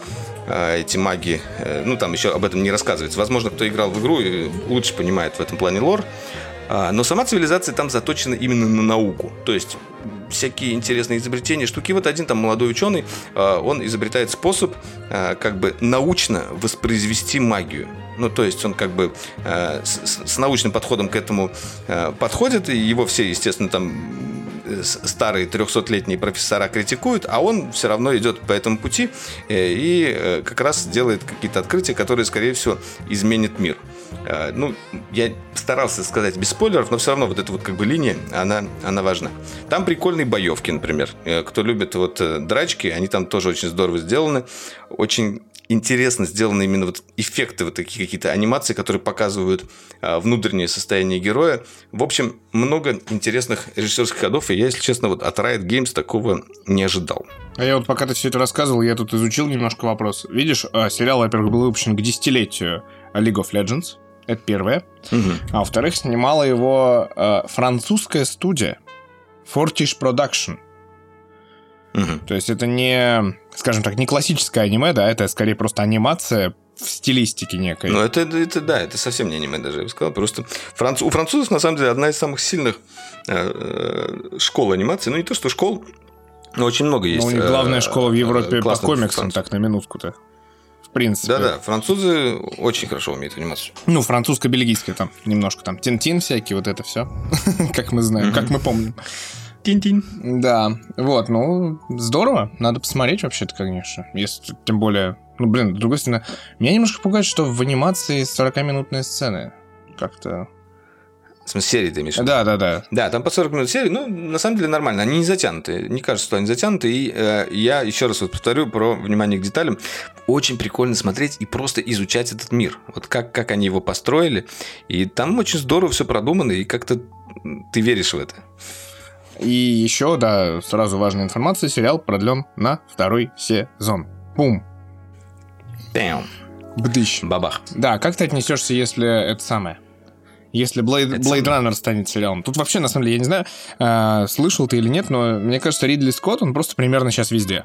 [SPEAKER 1] эти маги, ну там еще об этом не рассказывается. Возможно, кто играл в игру лучше понимает в этом плане лор. Но сама цивилизация там заточена именно на науку. То есть всякие интересные изобретения, штуки. Вот один там молодой ученый, а, он изобретает способ а, как бы научно воспроизвести магию. Ну, то есть он как бы а, с научным подходом к этому подходит, и его все, естественно, там старые 300-летние профессора критикуют, а он все равно идет по этому пути э, и э, как раз делает какие-то открытия, которые, скорее всего, изменят мир. Э, ну, я старался сказать без спойлеров, но все равно вот эта вот как бы линия, она, она важна. Там прикольные боевки, например. Кто любит вот драчки, они там тоже очень здорово сделаны. Очень интересно сделаны именно вот эффекты, вот такие какие-то анимации, которые показывают а, внутреннее состояние героя. В общем, много интересных режиссерских ходов, и я, если честно, вот от Riot Games такого не ожидал.
[SPEAKER 2] А я вот пока ты все это рассказывал, я тут изучил немножко вопрос. Видишь, сериал, во-первых, был выпущен к десятилетию League of Legends. Это первое. Угу. А во-вторых, снимала его э, французская студия Fortish Production. Угу. То есть это не, скажем так, не классическое аниме, да, это скорее просто анимация в стилистике некой.
[SPEAKER 1] Ну, это, это да, это совсем не аниме даже, я бы сказал. Просто франц... у французов, на самом деле, одна из самых сильных э, э школ анимации. Ну, не то, что школ, но очень много есть.
[SPEAKER 2] Ну, у них главная э, школа в Европе по комиксам, так, на минутку-то принципе.
[SPEAKER 1] Да-да, французы очень хорошо умеют анимацию.
[SPEAKER 2] Ну, французско-бельгийская там немножко там. Тин-тин всякие, вот это все. (laughs) как мы знаем, как мы помним.
[SPEAKER 1] Тин-тин.
[SPEAKER 2] Да, вот, ну, здорово. Надо посмотреть вообще-то, конечно. Если, тем более, ну, блин, с другой стороны, меня немножко пугает, что в анимации 40-минутные сцены. Как-то
[SPEAKER 1] в смысле, серии ты имеешь?
[SPEAKER 2] Да, да, да.
[SPEAKER 1] Да, там по 40 минут серии, ну, на самом деле нормально. Они не затянуты. Не кажется, что они затянуты. И э, я еще раз вот повторю про внимание к деталям. Очень прикольно смотреть и просто изучать этот мир. Вот как, как они его построили. И там очень здорово все продумано, и как-то ты веришь в это.
[SPEAKER 2] И еще, да, сразу важная информация. Сериал продлен на второй сезон. Бум.
[SPEAKER 1] Бам.
[SPEAKER 2] Бдыщ.
[SPEAKER 1] Бабах.
[SPEAKER 2] Да, как ты отнесешься, если это самое? если Blade, Blade Runner станет сериалом. Тут вообще, на самом деле, я не знаю, э, слышал ты или нет, но мне кажется, Ридли Скотт, он просто примерно сейчас везде.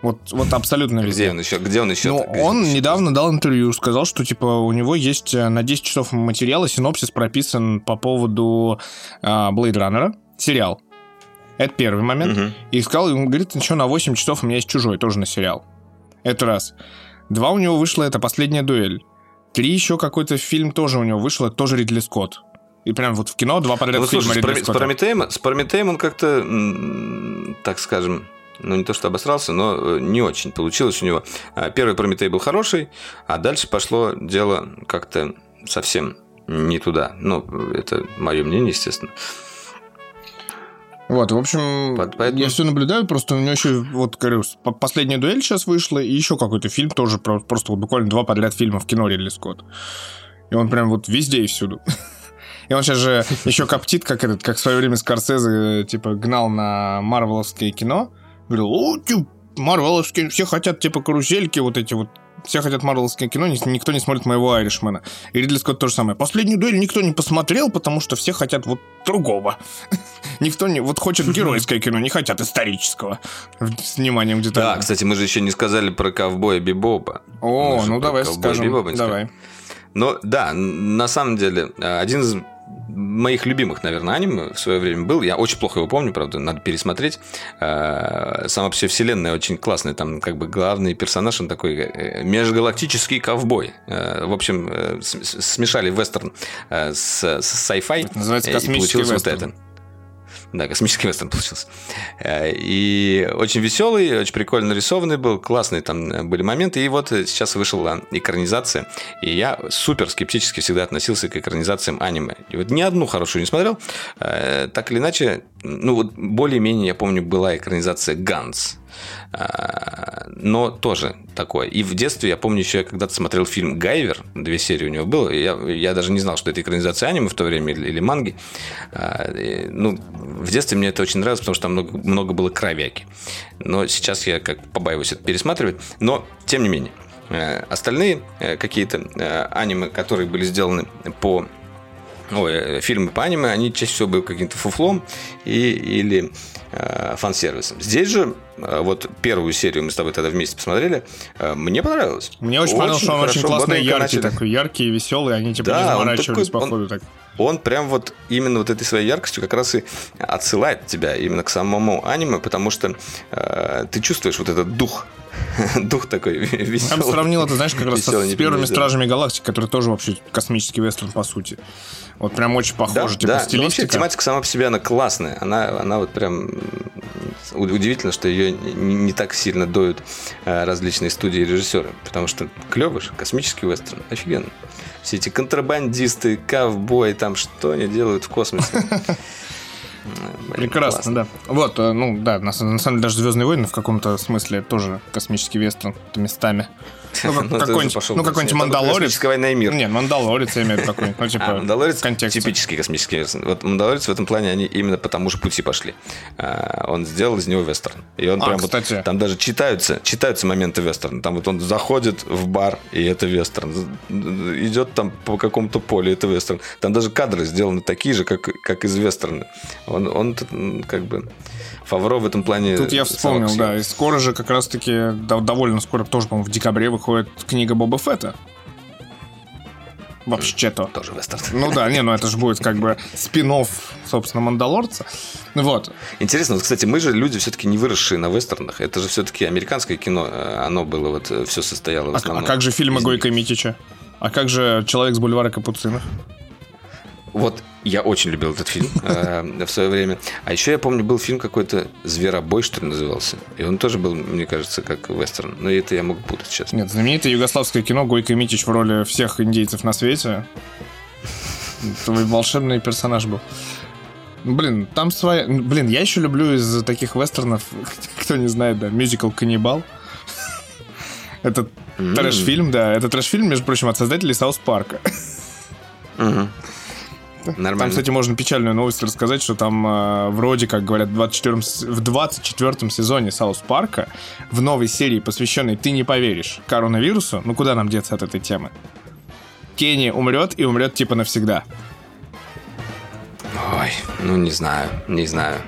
[SPEAKER 2] Вот, вот абсолютно везде.
[SPEAKER 1] Где он еще? Где он еще? Ну,
[SPEAKER 2] он еще недавно дал интервью, сказал, что типа у него есть э, на 10 часов материала, синопсис прописан по поводу э, Blade Runner, сериал. Это первый момент. Угу. И сказал, он говорит, еще на 8 часов у меня есть чужой, тоже на сериал. Это раз. Два у него вышло, это последняя дуэль. Три еще какой-то фильм тоже у него вышел, это тоже Ридли Скотт. И прям вот в кино два подряд ну, фильма слушай, Ридли
[SPEAKER 1] с, Скотта. С Прометеем, с Прометеем он как-то, так скажем, ну не то что обосрался, но э, не очень получилось у него. А, первый Прометей был хороший, а дальше пошло дело как-то совсем не туда. Ну, это мое мнение, естественно.
[SPEAKER 2] Вот, в общем, Поэтому... я все наблюдаю, просто у него еще, вот, говорю, последняя дуэль сейчас вышла, и еще какой-то фильм тоже, просто вот буквально два подряд фильма в кино Ридли Скотт. И он прям вот везде и всюду. (laughs) И он сейчас же еще коптит, как этот, как в свое время Скорсезе, типа, гнал на марвеловское кино. Говорил, о, марвеловские, все хотят, типа, карусельки вот эти вот все хотят марвелское кино, никто не смотрит моего Айришмена. И Ридли Скотт то же самое. Последнюю дуэль никто не посмотрел, потому что все хотят вот другого. (laughs) никто не... Вот хочет (laughs) геройское кино, не хотят исторического. С вниманием где-то.
[SPEAKER 1] Да, кстати, мы же еще не сказали про ковбоя Бибоба.
[SPEAKER 2] О, ну давай скажем. Давай.
[SPEAKER 1] Но да, на самом деле, один из моих любимых, наверное, аниме в свое время был. Я очень плохо его помню, правда, надо пересмотреть. Э, сама все вселенная очень классная. Там как бы главный персонаж, он такой э, межгалактический ковбой. Э, в общем, смешали вестерн с, с sci-fi.
[SPEAKER 2] Называется космический и получилось вестерн. вот это.
[SPEAKER 1] Да, космический вестерн получился. Э, и очень веселый, очень прикольно нарисованный был, классные там были моменты. И вот сейчас вышла экранизация. И я супер скептически всегда относился к экранизациям аниме. И вот ни одну хорошую не смотрел. Э, так или иначе, ну вот более-менее, я помню, была экранизация Ганс но тоже такое. И в детстве, я помню, еще я когда-то смотрел фильм «Гайвер», две серии у него было, я, я даже не знал, что это экранизация аниме в то время или, или манги. А, ну, в детстве мне это очень нравилось, потому что там много, много было кровяки. Но сейчас я как побаиваюсь это пересматривать. Но, тем не менее, э, остальные э, какие-то э, аниме, которые были сделаны по ой, фильмы по аниме, они чаще всего были каким-то фуфлом и, или э, фан-сервисом. Здесь же, вот первую серию мы с тобой тогда вместе посмотрели, э, мне понравилось.
[SPEAKER 2] Мне очень, очень понравилось, что он очень классный, яркий начали. такой, яркий, веселый, они типа да, не заморачивались такой, по ходу
[SPEAKER 1] он,
[SPEAKER 2] так.
[SPEAKER 1] Он прям вот именно вот этой своей яркостью как раз и отсылает тебя именно к самому аниме, потому что э, ты чувствуешь вот этот дух (laughs) дух такой веселый.
[SPEAKER 2] Я бы сравнил это, знаешь, как раз с первыми Стражами Галактики, которые тоже вообще космический вестерн, по сути. Вот прям очень похоже, да, типа да. стилистика.
[SPEAKER 1] вообще тематика сама по себе, она классная. Она, она вот прям... Удивительно, что ее не так сильно доют э, различные студии и режиссеры. Потому что клевый космический вестерн. Офигенно. Все эти контрабандисты, ковбои, там что они делают в космосе. (laughs)
[SPEAKER 2] Прекрасно, классно. да. Вот, э, ну да, на, на самом деле даже Звездные войны в каком-то смысле тоже космический вестерн местами. Ну, как, (laughs) ну, какой-нибудь, ну, какой-нибудь Мандалорец.
[SPEAKER 1] война и мир.
[SPEAKER 2] Нет, Мандалорец я имею в виду какой-нибудь, ну, (laughs) типа, а,
[SPEAKER 1] Мандалорец типический космический вестерн. Вот Мандалорец в этом плане, они именно по тому же пути пошли. А, он сделал из него вестерн. И он а, прям кстати. вот, там даже читаются, читаются моменты вестерна. Там вот он заходит в бар, и это вестерн. Идет там по какому-то полю, это вестерн. Там даже кадры сделаны такие же, как, как из вестерна. Он, он как бы... Фавро в этом плане...
[SPEAKER 2] Тут я вспомнил, да. И скоро же как раз-таки, довольно скоро, тоже, по-моему, в декабре выходит книга Боба Фетта. Вообще-то.
[SPEAKER 1] Тоже вестерн.
[SPEAKER 2] Ну да, не, ну это же будет как бы спин собственно, Мандалорца. Вот.
[SPEAKER 1] Интересно, вот, кстати, мы же люди все-таки не выросшие на вестернах. Это же все-таки американское кино. Э, оно было вот, э, все состояло в основном.
[SPEAKER 2] А, а как же фильмы Гойка Митича? А как же «Человек с бульвара Капуцинов»?
[SPEAKER 1] Вот я очень любил этот фильм э, в свое время. А еще я помню, был фильм какой-то «Зверобой», что ли, назывался. И он тоже был, мне кажется, как вестерн. Но это я могу путать сейчас.
[SPEAKER 2] Нет, знаменитое югославское кино Гойко Митич в роли всех индейцев на свете. Твой волшебный персонаж был. Блин, там своя... Блин, я еще люблю из таких вестернов, (laughs) кто не знает, да, мюзикл «Каннибал». Это трэш-фильм, да. Это трэш-фильм, между прочим, от создателей Саус Парка. Нормально. Там, кстати, можно печальную новость рассказать, что там э, вроде, как говорят, в 24, в 24 сезоне Саус Парка в новой серии, посвященной «Ты не поверишь» коронавирусу, ну куда нам деться от этой темы? Кенни умрет и умрет типа навсегда.
[SPEAKER 1] Ой, ну не знаю, не знаю.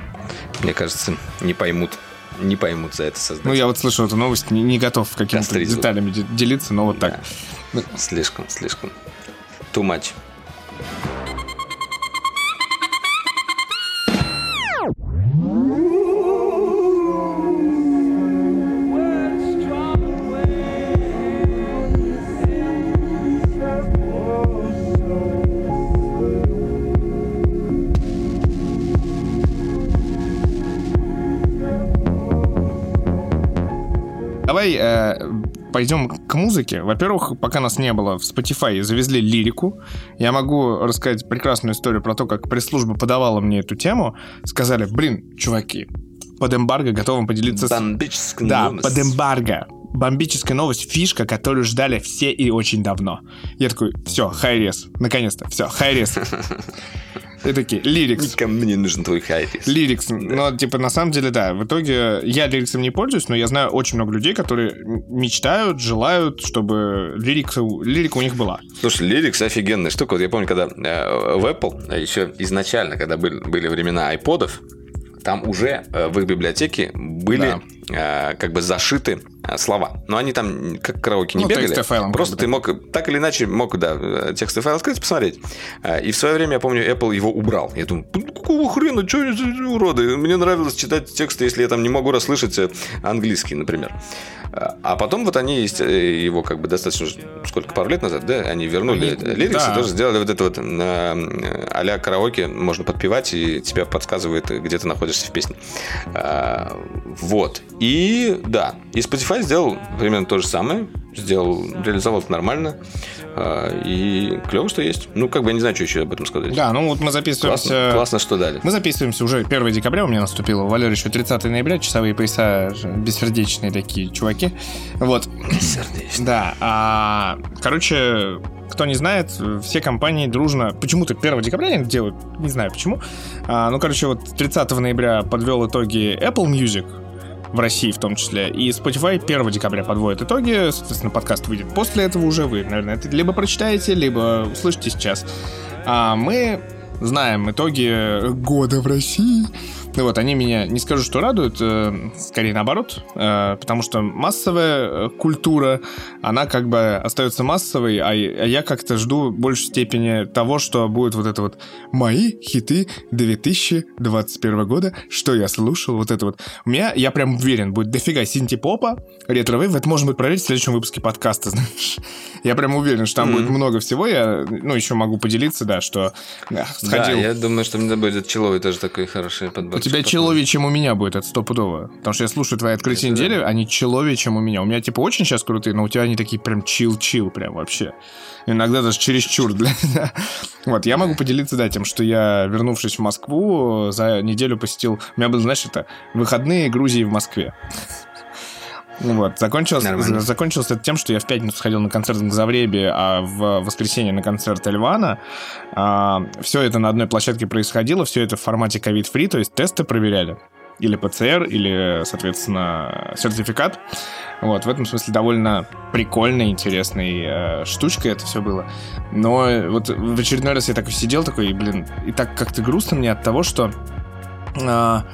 [SPEAKER 1] Мне кажется, не поймут не поймут за это создать.
[SPEAKER 2] Ну, я вот слышал эту новость, не, не готов какими-то деталями делиться, но вот да. так.
[SPEAKER 1] Слишком, слишком. Too much.
[SPEAKER 2] Давай э, пойдем к музыке. Во-первых, пока нас не было, в Spotify завезли лирику. Я могу рассказать прекрасную историю про то, как пресс-служба подавала мне эту тему. Сказали, блин, чуваки, под эмбарго готовы поделиться
[SPEAKER 1] с... Бомбическая
[SPEAKER 2] да, новость. под эмбарго. Бомбическая новость, фишка, которую ждали все и очень давно. Я такой, все, хайрес, наконец-то, все, хайрес. (laughs) И такие, лирикс.
[SPEAKER 1] Никому не нужен твой хайрис.
[SPEAKER 2] Лирикс. Да. Но, типа, на самом деле, да. В итоге я лириксом не пользуюсь, но я знаю очень много людей, которые мечтают, желают, чтобы лирика, лирика у них была.
[SPEAKER 1] Слушай, лирикс офигенная штука. Вот я помню, когда э, в Apple, а еще изначально, когда были, были времена айподов, там уже э, в их библиотеке были э, как бы зашиты э, слова. Но они там как караоке не
[SPEAKER 2] Ну,
[SPEAKER 1] бегали.
[SPEAKER 2] тексты файлом
[SPEAKER 1] Просто ты мог так или иначе мог, да, э, текстовый файл открыть, посмотреть. Э, И в свое время, я помню, Apple его убрал. Я думаю, «Ну, какого хрена, что они за уроды? Мне нравилось читать тексты, если я там не могу расслышать э, английский, например. Э, А потом вот они есть, э, его как бы достаточно, сколько, пару лет назад, да, они вернули
[SPEAKER 2] Они-
[SPEAKER 1] лириксы,
[SPEAKER 2] да.
[SPEAKER 1] тоже сделали вот это вот э, а-ля караоке, можно подпевать, и тебя подсказывает, где ты находишься в песне. А, Вот. И да, и Spotify сделал примерно то же самое, сделал, реализовал это нормально, А, и клево, что есть. Ну, как бы я не знаю, что еще об этом сказать.
[SPEAKER 2] Да, ну вот мы записываемся...
[SPEAKER 1] Классно, классно, что дали.
[SPEAKER 2] Мы записываемся уже 1 декабря, у меня наступило. У Валеры еще 30 ноября, часовые пояса, бессердечные такие чуваки. Вот.
[SPEAKER 1] Сердечно.
[SPEAKER 2] Да, а, короче, кто не знает, все компании дружно... Почему-то 1 декабря они делают, не знаю почему. А, ну, короче, вот 30 ноября подвел итоги Apple Music, в России в том числе. И Spotify 1 декабря подводит итоги. Соответственно, подкаст выйдет после этого уже. Вы, наверное, это либо прочитаете, либо услышите сейчас. А мы знаем итоги года в России. Ну вот, они меня, не скажу, что радуют, э, скорее наоборот, э, потому что массовая э, культура, она как бы остается массовой, а, а я как-то жду в большей степени того, что будет вот это вот мои хиты 2021 года, что я слушал, вот это вот. У меня, я прям уверен, будет дофига синти-попа, retrowave, это можно будет проверить в следующем выпуске подкаста, (laughs) знаешь. Я прям уверен, что там
[SPEAKER 1] Мгм.
[SPEAKER 2] будет много всего, я, ну, еще могу поделиться, да, что э,
[SPEAKER 1] Да,
[SPEAKER 2] сходил...
[SPEAKER 1] я думаю, что мне будет chill овый тоже такой хороший подбор.
[SPEAKER 2] Тебя chill овее, чем у меня будет, это стопудово. Потому что я слушаю твои открытия
[SPEAKER 1] Это да.
[SPEAKER 2] недели, они chill овее, чем у меня. У меня, типа, очень сейчас крутые, но у тебя они такие прям chill-chill прям вообще. Иногда даже чересчур (laughs) для меня. Вот, я могу поделиться, да, тем, что я, вернувшись в Москву, за неделю посетил... У меня был, знаешь, это выходные Грузии в Москве. Вот, закончилось,
[SPEAKER 1] Нормально.
[SPEAKER 2] за- закончилось это тем, что я в пятницу сходил на концерт в Завребе, а в воскресенье на концерт Эльвана. все это на одной площадке происходило, все это в формате ковид-фри, то есть тесты проверяли. Или ПЦР, или, соответственно, сертификат. Вот, в этом смысле довольно прикольной, интересной э, штучкой это все было. Но вот в очередной раз я такой сидел, такой, и, блин, и так как-то грустно мне от того, что а,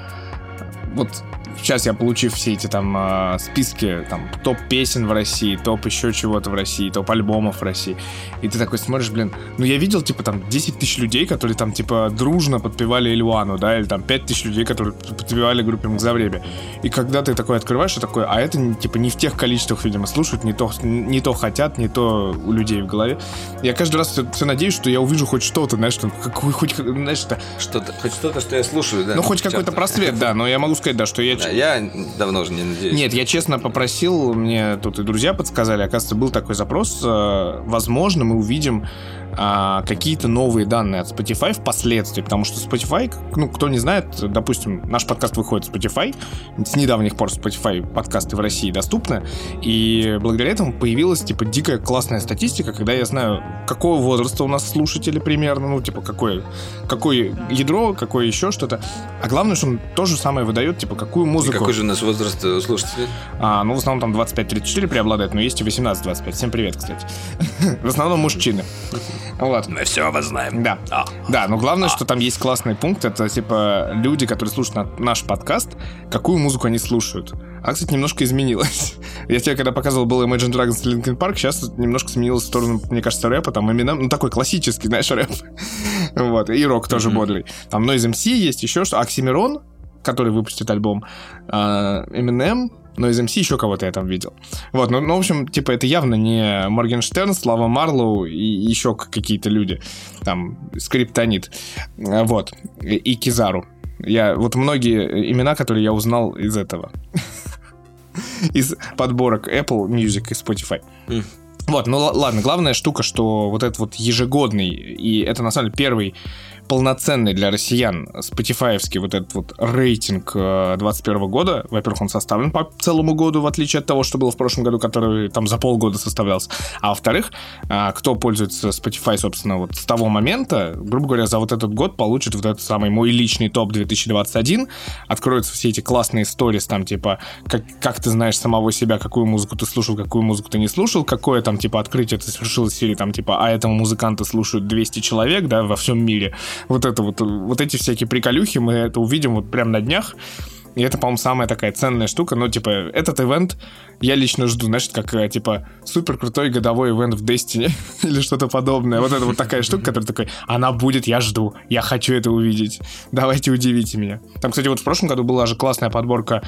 [SPEAKER 2] вот сейчас я, получив все эти там а, списки, там, топ песен в России, топ еще чего-то в России, топ альбомов в России, и ты такой смотришь, блин, ну я видел, типа, там, 10 тысяч людей, которые там, типа, дружно подпевали Ильвану, да, или там 5 тысяч людей, которые подпевали группе Мгзавребе. И когда ты такой открываешь, и такой, а это, типа, не в тех количествах, видимо, слушают, не то, не то хотят, не то у людей в голове. Я каждый раз все, надеюсь, что я увижу хоть что-то, знаешь, что, какой, хоть, знаешь, это,
[SPEAKER 1] Что-то, хоть что-то, что я слушаю, да.
[SPEAKER 2] ну, хоть какой-то просвет, да, но я могу сказать, да, что я...
[SPEAKER 1] Я давно уже не надеюсь.
[SPEAKER 2] Нет, я честно попросил, мне тут и друзья подсказали, оказывается, был такой запрос. э, Возможно, мы увидим а, какие-то новые данные от Spotify впоследствии, потому что Spotify, ну, кто не знает, допустим, наш подкаст выходит в Spotify, с недавних пор Spotify подкасты в России доступны, и благодаря этому появилась, типа, дикая классная статистика, когда я знаю, какого возраста у нас слушатели примерно, ну, типа, какое, какое ядро, какое еще что-то, а главное, что он то же самое выдает, типа, какую
[SPEAKER 1] И
[SPEAKER 2] музыку...
[SPEAKER 1] какой же у нас возраст э, слушателей?
[SPEAKER 2] А, ну, в основном там 25-34 преобладает, но есть и 18-25. Всем привет, кстати. (laughs) В основном мужчины. Вот.
[SPEAKER 1] Мы все обознаем.
[SPEAKER 2] Да.
[SPEAKER 1] А.
[SPEAKER 2] Да, но главное, что там есть классный пункт, это типа люди, которые слушают на- наш подкаст, какую музыку они слушают. А, кстати, немножко изменилось. (laughs) Я тебе когда показывал был Imagine Dragons и Linkin Park, сейчас немножко сменилось в сторону, мне кажется, рэпа, там Eminem, ну такой классический, знаешь, (laughs) рэп. Вот, и рок тоже
[SPEAKER 1] Мгм.
[SPEAKER 2] бодрый. Там Noise MC есть, еще что, Оксимирон, который выпустит альбом, а, Eminem, Noise MC, еще кого-то я там видел. Вот, ну, ну, в общем, типа, это явно не Моргенштерн, Слава Марлоу и еще какие-то люди. Там, Скриптонит. А, Вот. И, и Кизару. Я, вот многие имена, которые я узнал из этого. (laughs) Из подборок Apple Music и Spotify. Вот, ну ладно, главная штука, что вот этот вот ежегодный, и это на самом деле первый полноценный для россиян спотифаевский вот этот вот рейтинг 2021 года. Во-первых, он составлен по целому году, в отличие от того, что было в прошлом году, который там за полгода составлялся. А во-вторых, а, кто пользуется Spotify, собственно, вот с того момента, грубо говоря, за вот этот год получит вот этот самый мой личный топ 2021. Откроются все эти классные сторис, там, типа, как, как ты знаешь самого себя, какую музыку ты слушал, какую музыку ты не слушал, какое там, типа, открытие ты совершил из серии, там, типа, а этого музыканта слушают 200 человек, да, во всем мире. Вот это вот, вот эти всякие приколюхи, мы это увидим вот прямо на днях. И это, по-моему, самая такая ценная штука. Но, типа, этот ивент я лично жду, знаешь, как, э, типа, супер крутой годовой ивент в Destiny (laughs) или что-то подобное. Вот это вот такая штука, которая такой, она будет, я жду, я хочу это увидеть. Давайте удивите меня. Там, кстати, вот в прошлом году была же классная подборка,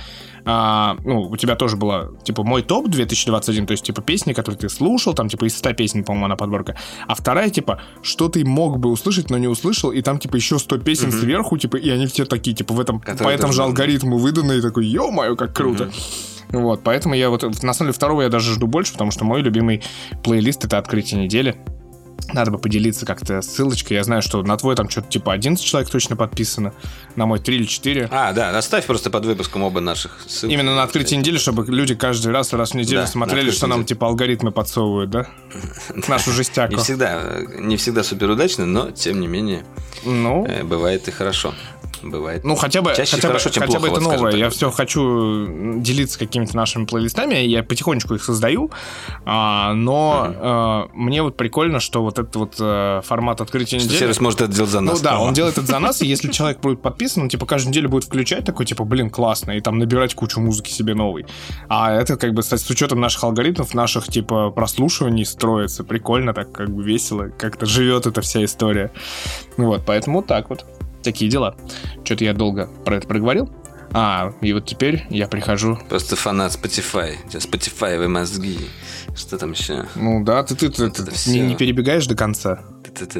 [SPEAKER 2] а, ну, у тебя тоже была, типа, мой топ 2021, то есть, типа, песни, которые ты слушал, там, типа, из 100 песен, по-моему, она подборка. А вторая, типа, что ты мог бы услышать, но не услышал, и там, типа, еще 100 песен mm-hmm. сверху, типа, и они все такие, типа, в этом, Которые по этому же алгоритму выдано, и такой, ё-моё, как круто. Mm-hmm. Вот, поэтому я вот, на самом деле, второго я даже жду больше, потому что мой любимый плейлист — это «Открытие недели». Надо бы поделиться как-то ссылочкой. Я знаю, что на твой там что-то типа 11 человек точно подписано. На мой 3 или 4.
[SPEAKER 1] А, да, оставь просто под выпуском оба наших
[SPEAKER 2] ссылок. Именно на открытие недели, чтобы люди каждый раз, раз в неделю да, смотрели, что нам типа алгоритмы подсовывают, (laughs) да? Нашу жестяку.
[SPEAKER 1] Не всегда, не всегда супер удачно, но тем не менее ну, э, бывает и хорошо бывает.
[SPEAKER 2] Ну, хотя бы, Чаще хотя хорошо, бы, чем хотя плохо, бы это вот новое. Я все хочу делиться какими-то нашими плейлистами, я потихонечку их создаю, а, но mm а, мне вот прикольно, что вот этот вот а, формат открытия что недели...
[SPEAKER 1] сервис может это делать за нас.
[SPEAKER 2] Ну да, он делает это за нас, и если человек будет подписан, он типа каждую неделю будет включать такой, типа, блин, классно, и там набирать кучу музыки себе новой. А это как бы, с учетом наших алгоритмов, наших типа прослушиваний строится, прикольно, так как бы весело, как-то живет эта вся история. Вот, поэтому так вот. Такие дела. Что-то я долго про это проговорил. А, и вот теперь я прихожу.
[SPEAKER 1] Просто фанат Spotify. У тебя Spotify мозги. Что там еще?
[SPEAKER 2] Ну да, ты, ты, ты, ты не, не перебегаешь до конца.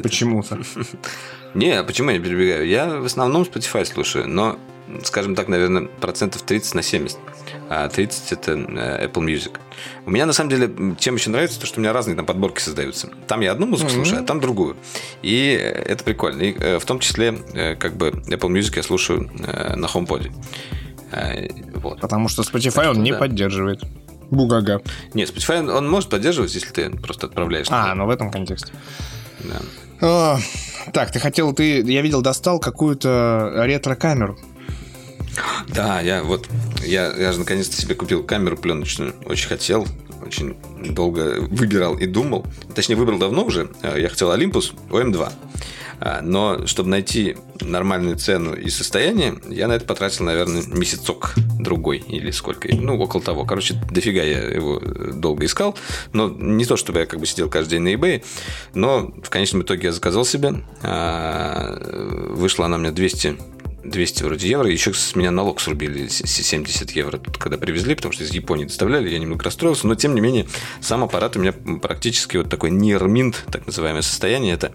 [SPEAKER 2] Почему-то. (laughs)
[SPEAKER 1] Не, а почему я не перебегаю? Я в основном Spotify слушаю, но, скажем так, наверное, процентов 30 на 70 а 30 это э, Apple Music. У меня на самом деле чем еще нравится, то что у меня разные там подборки создаются. Там я одну музыку mm-hmm. слушаю, а там другую. И это прикольно. И э, в том числе э, как бы Apple Music я слушаю на HomePod.
[SPEAKER 2] Вот. Потому что Spotify так, он что, не да. поддерживает. Бугага.
[SPEAKER 1] Нет, Spotify он может поддерживать, если ты просто отправляешь.
[SPEAKER 2] А, ну в этом контексте. Да. О, так, ты хотел, ты, я видел, достал какую-то ретро-камеру.
[SPEAKER 1] Да, я вот, я, я же наконец-то себе купил камеру пленочную. Очень хотел, очень долго выбирал и думал. Точнее, выбрал давно уже. Я хотел Olympus OM2. А, но чтобы найти нормальную цену и состояние, я на это потратил, наверное, месяцок другой или сколько. Ну, около того. Короче, дофига я его долго искал. Но не то, чтобы я как бы сидел каждый день на eBay, но в конечном итоге я заказал себе. Вышла она мне 200 200 вроде евро, еще с меня налог срубили 70 евро, тут, когда привезли, потому что из Японии доставляли, я немного расстроился, но тем не менее сам аппарат у меня практически вот такой нирминт, так называемое состояние, это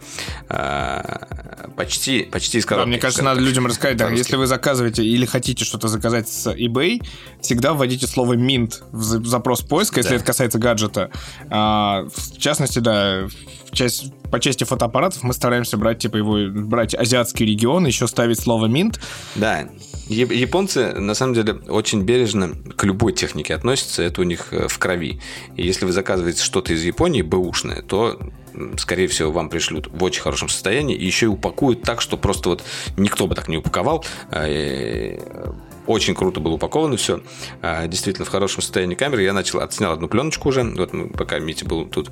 [SPEAKER 1] а, почти, почти из коробки.
[SPEAKER 2] Да, мне кажется, надо людям рассказать, да, если вы заказываете или хотите что-то заказать с eBay, всегда вводите слово mint в запрос поиска, если да. это касается гаджета. А, в частности, да, часть, по части фотоаппаратов мы стараемся брать, типа, его, брать азиатский регион, еще ставить слово «минт».
[SPEAKER 1] Да, японцы, на самом деле, очень бережно к любой технике относятся, это у них э, в крови. И если вы заказываете что-то из Японии, бэушное, то скорее всего, вам пришлют в очень хорошем состоянии и еще и упакуют так, что просто вот никто бы так не упаковал. Очень круто было упаковано все. А, действительно, в хорошем состоянии камеры. Я начал, отснял одну пленочку уже. Вот пока Митя был тут.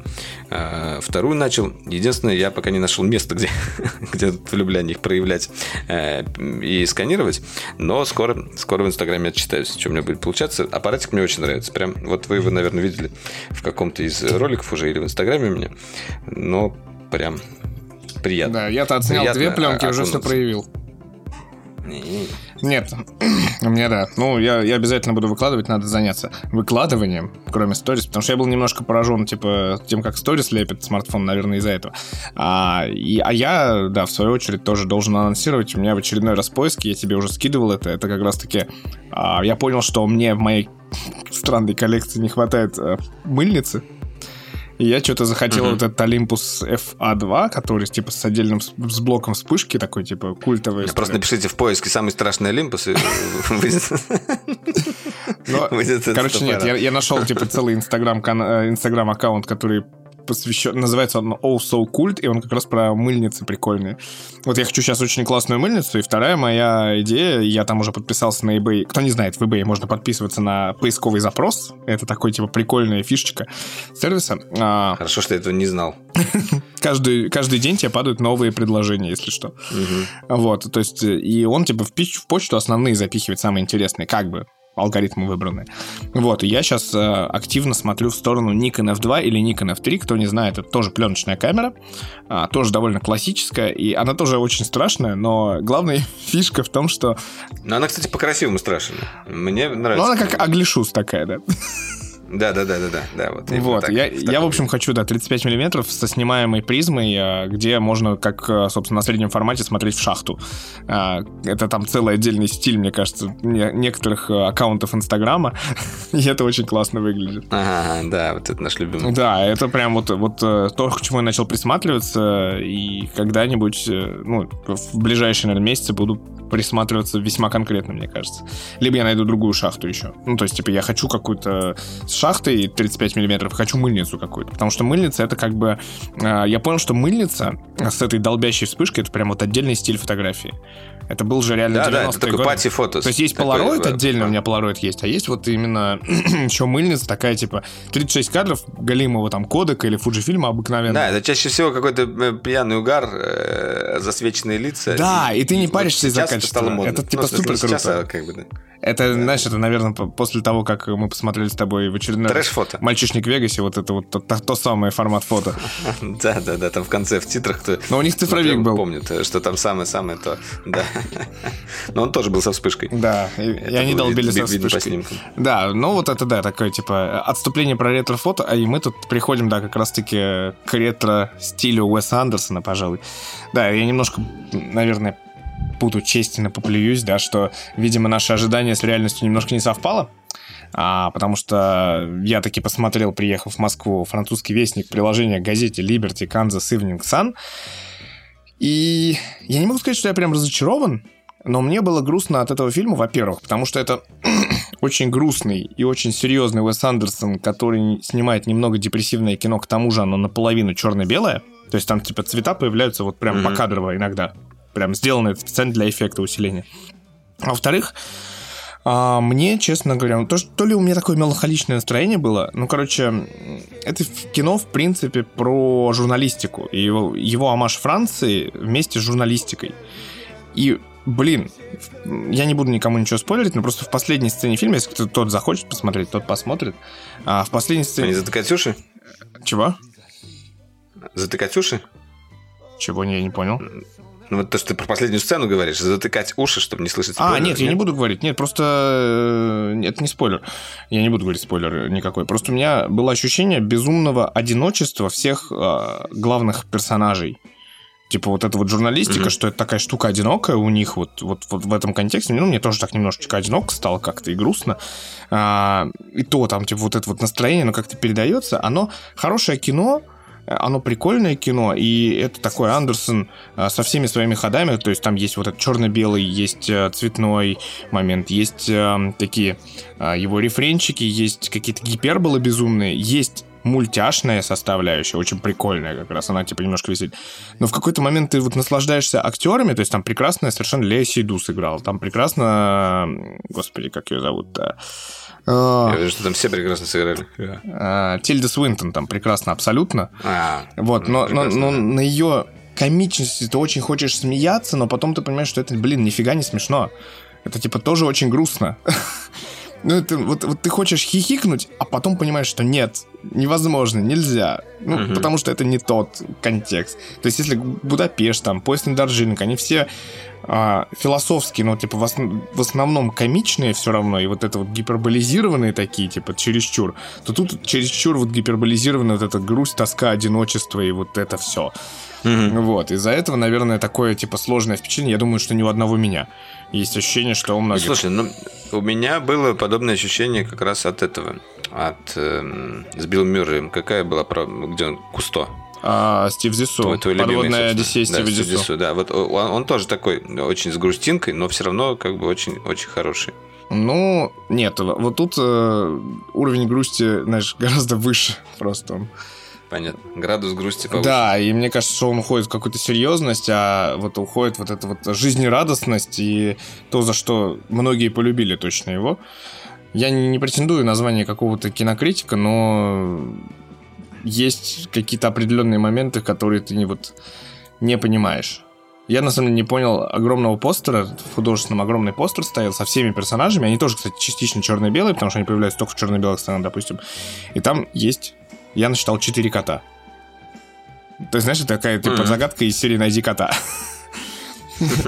[SPEAKER 1] А, вторую начал. Единственное, я пока не нашел места, где, (laughs) где влюбляние их проявлять э, и сканировать. Но скоро, скоро в Инстаграме отчитаюсь, что у меня будет получаться. Аппаратик мне очень нравится. Прям, вот вы его, наверное, видели в каком-то из роликов уже или в Инстаграме у меня. Но прям приятно.
[SPEAKER 2] Да, я-то отснял приятно две пленки, уже все проявил. Нет, у меня да. Ну, я, я обязательно буду выкладывать, надо заняться выкладыванием, кроме сторис, потому что я был немножко поражен, типа, тем, как сторис лепит смартфон, наверное, из-за этого. А, и, а я, да, в свою очередь, тоже должен анонсировать. У меня в очередной раз поиски, я тебе уже скидывал это, это как раз-таки... А, я понял, что мне в моей странной коллекции не хватает а, мыльницы, и я что-то захотел mm-hmm. вот этот Olympus FA2, который типа с отдельным с блоком вспышки такой, типа культовый.
[SPEAKER 1] Просто напишите в поиске самый страшный Olympus. (laughs)
[SPEAKER 2] Короче, нет, я нашел типа целый инстаграм э, который посвящен, называется он Oh So Cult, и он как раз про мыльницы прикольные. Вот я хочу сейчас очень классную мыльницу, и вторая моя идея, я там уже подписался на eBay. Кто не знает, в eBay можно подписываться на поисковый запрос. Это такой, типа, прикольная фишечка сервиса.
[SPEAKER 1] А... Хорошо, что я этого не знал. (laughs)
[SPEAKER 2] каждый, каждый день тебе падают новые предложения, если что. Вот, то есть, и он, типа, в, в почту основные запихивает самые интересные, как бы алгоритмы выбраны. Вот, и я сейчас э, активно смотрю в сторону Nikon F2 или Nikon F3, кто не знает, это тоже пленочная камера, а, тоже довольно классическая, и она тоже очень страшная, но главная (laughs) фишка в том, что...
[SPEAKER 1] Но она, кстати, по-красивому страшная. Мне нравится.
[SPEAKER 2] Ну, она как аглишус такая, да. (laughs)
[SPEAKER 1] Да, да, да, да, да, да. Вот,
[SPEAKER 2] вот так, я, я, в общем, хочу, да, 35 миллиметров со снимаемой призмой, а, где можно, как, а, собственно, на среднем формате смотреть в шахту. А, это там целый отдельный стиль, мне кажется, некоторых аккаунтов Инстаграма, (laughs) и это очень классно выглядит.
[SPEAKER 1] Ага, да, вот это наш любимый.
[SPEAKER 2] Да, это прям вот, вот э, то, к чему я начал присматриваться, и когда-нибудь, э, ну, в ближайшие, наверное, месяцы буду присматриваться весьма конкретно, мне кажется. Либо я найду другую шахту еще. Ну, то есть, типа, я хочу какую-то шахтой 35 миллиметров, хочу мыльницу какую-то. Потому что мыльница это как бы... Э, я понял, что мыльница с этой долбящей вспышкой это прям вот отдельный стиль фотографии. Это был же реально
[SPEAKER 1] да, 90-е да, это такой пати-фото.
[SPEAKER 2] То есть есть Polaroid такой, отдельно, да. у меня Polaroid есть, а есть вот именно (clears throat) еще мыльница такая, типа, 36 кадров галимого там кодека или фуджифильма обыкновенно.
[SPEAKER 1] Да, это чаще всего какой-то э, пьяный угар, э, засвеченные лица.
[SPEAKER 2] Да, и, и ты не паришься из-за качества. Это, стало это типа ну, супер круто. Сейчас, как бы, да. Это, знаешь, это, наверное, после того, как мы посмотрели с тобой в очередной
[SPEAKER 1] Трэш-фото.
[SPEAKER 2] «Мальчишник в Вегасе», вот это вот то, то, то самое формат фото. (laughs)
[SPEAKER 1] Да-да-да, там в конце в титрах.
[SPEAKER 2] Но у них цифровик был.
[SPEAKER 1] Помнит, что там самое-самое то, да. Но он тоже был со вспышкой.
[SPEAKER 2] Да, и, и они долбили со вспышкой. Да, ну вот это, да, такое, типа, отступление про ретро-фото, а и мы тут приходим, да, как раз-таки к ретро-стилю Уэса Андерсона, пожалуй. Да, я немножко, наверное, буду честно поплююсь, да, что, видимо, наши ожидания с реальностью немножко не совпало. А, потому что я таки посмотрел, приехав в Москву, французский вестник, приложение к газете Liberty Kansas Evening Sun. И я не могу сказать, что я прям разочарован, но мне было грустно от этого фильма, во-первых, потому что это (clears throat) очень грустный и очень серьезный Уэс Андерсон, который снимает немного депрессивное кино, к тому же оно наполовину черно-белое. То есть там типа цвета появляются вот прям mm-hmm. покадрово иногда. Прям сделано это специально для эффекта усиления. А во-вторых, а, мне, честно говоря, ну, то, что, то ли у меня такое меланхоличное настроение было, ну, короче, это кино, в принципе, про журналистику. И его, его амаш Франции вместе с журналистикой. И, блин, я не буду никому ничего спойлерить, но просто в последней сцене фильма, если кто-то тот захочет посмотреть, тот посмотрит. А в последней сцене...
[SPEAKER 1] Они затыкать уши?
[SPEAKER 2] Чего?
[SPEAKER 1] Затыкать уши?
[SPEAKER 2] Чего, я не понял.
[SPEAKER 1] Ну, вот то, что ты про последнюю сцену говоришь, затыкать уши, чтобы не слышать
[SPEAKER 2] спойлер. А, нет, нет, я не буду говорить. Нет, просто... Это не спойлер. Я не буду говорить спойлер никакой. Просто у меня было ощущение безумного одиночества всех э, главных персонажей. Типа вот эта вот журналистика, mm-hmm. что это такая штука одинокая у них вот, вот, вот в этом контексте. Ну, мне тоже так немножечко одиноко стало как-то и грустно. А, и то там, типа, вот это вот настроение, оно как-то передается. Оно хорошее кино, оно прикольное кино, и это такой Андерсон а, со всеми своими ходами, то есть там есть вот этот черно-белый, есть э, цветной момент, есть э, такие его рефренчики, есть какие-то гиперболы безумные, есть мультяшная составляющая, очень прикольная как раз, она типа немножко висит. Но в какой-то момент ты вот наслаждаешься актерами, то есть там прекрасная совершенно Лея Сейду сыграл, там прекрасно, господи, как ее зовут-то.
[SPEAKER 1] Я вижу, что там все прекрасно сыграли.
[SPEAKER 2] А, Тильда Свинтон там прекрасно абсолютно. А, вот, но, но, но на ее комичности ты очень хочешь смеяться, но потом ты понимаешь, что это, блин, нифига не смешно. Это типа тоже очень грустно. (laughs) Ну, это, вот, вот ты хочешь хихикнуть, а потом понимаешь, что нет, невозможно, нельзя. Ну, угу. потому что это не тот контекст. То есть, если Будапешт, там, поезд на Доржинг, они все а, философские, но типа в, основ, в основном комичные все равно, и вот это вот гиперболизированные такие, типа чересчур, то тут чересчур вот гиперболизированная вот эта грусть, тоска, одиночество и вот это все. Mm-hmm. Вот, из-за этого, наверное, такое, типа, сложное впечатление, я думаю, что ни у одного меня. Есть ощущение, что у многих...
[SPEAKER 1] Слушай, ну, у меня было подобное ощущение как раз от этого, от... Э, с Биллом Мюрреем. Какая была, где он, Кусто?
[SPEAKER 2] А, Стив Зису. Твой, твой Подводная Одиссея Стива да, Зису. Зису.
[SPEAKER 1] Да, вот он, он тоже такой очень с грустинкой, но все равно как бы очень, очень хороший.
[SPEAKER 2] Ну, нет, вот тут э, уровень грусти, знаешь, (laughs) гораздо выше просто.
[SPEAKER 1] Понятно. Градус грусти повыше.
[SPEAKER 2] Да, и мне кажется, что он уходит в какую-то серьезность, а вот уходит вот эта вот жизнерадостность и то, за что многие полюбили точно его. Я не, претендую на звание какого-то кинокритика, но есть какие-то определенные моменты, которые ты не вот не понимаешь. Я, на самом деле, не понял огромного постера, в художественном огромный постер стоял со всеми персонажами. Они тоже, кстати, частично черно-белые, потому что они появляются только в черно-белых сценах, допустим. И там есть, я насчитал, четыре кота. То есть, знаешь, это такая, типа, mm-hmm. загадка из серии «Найди кота».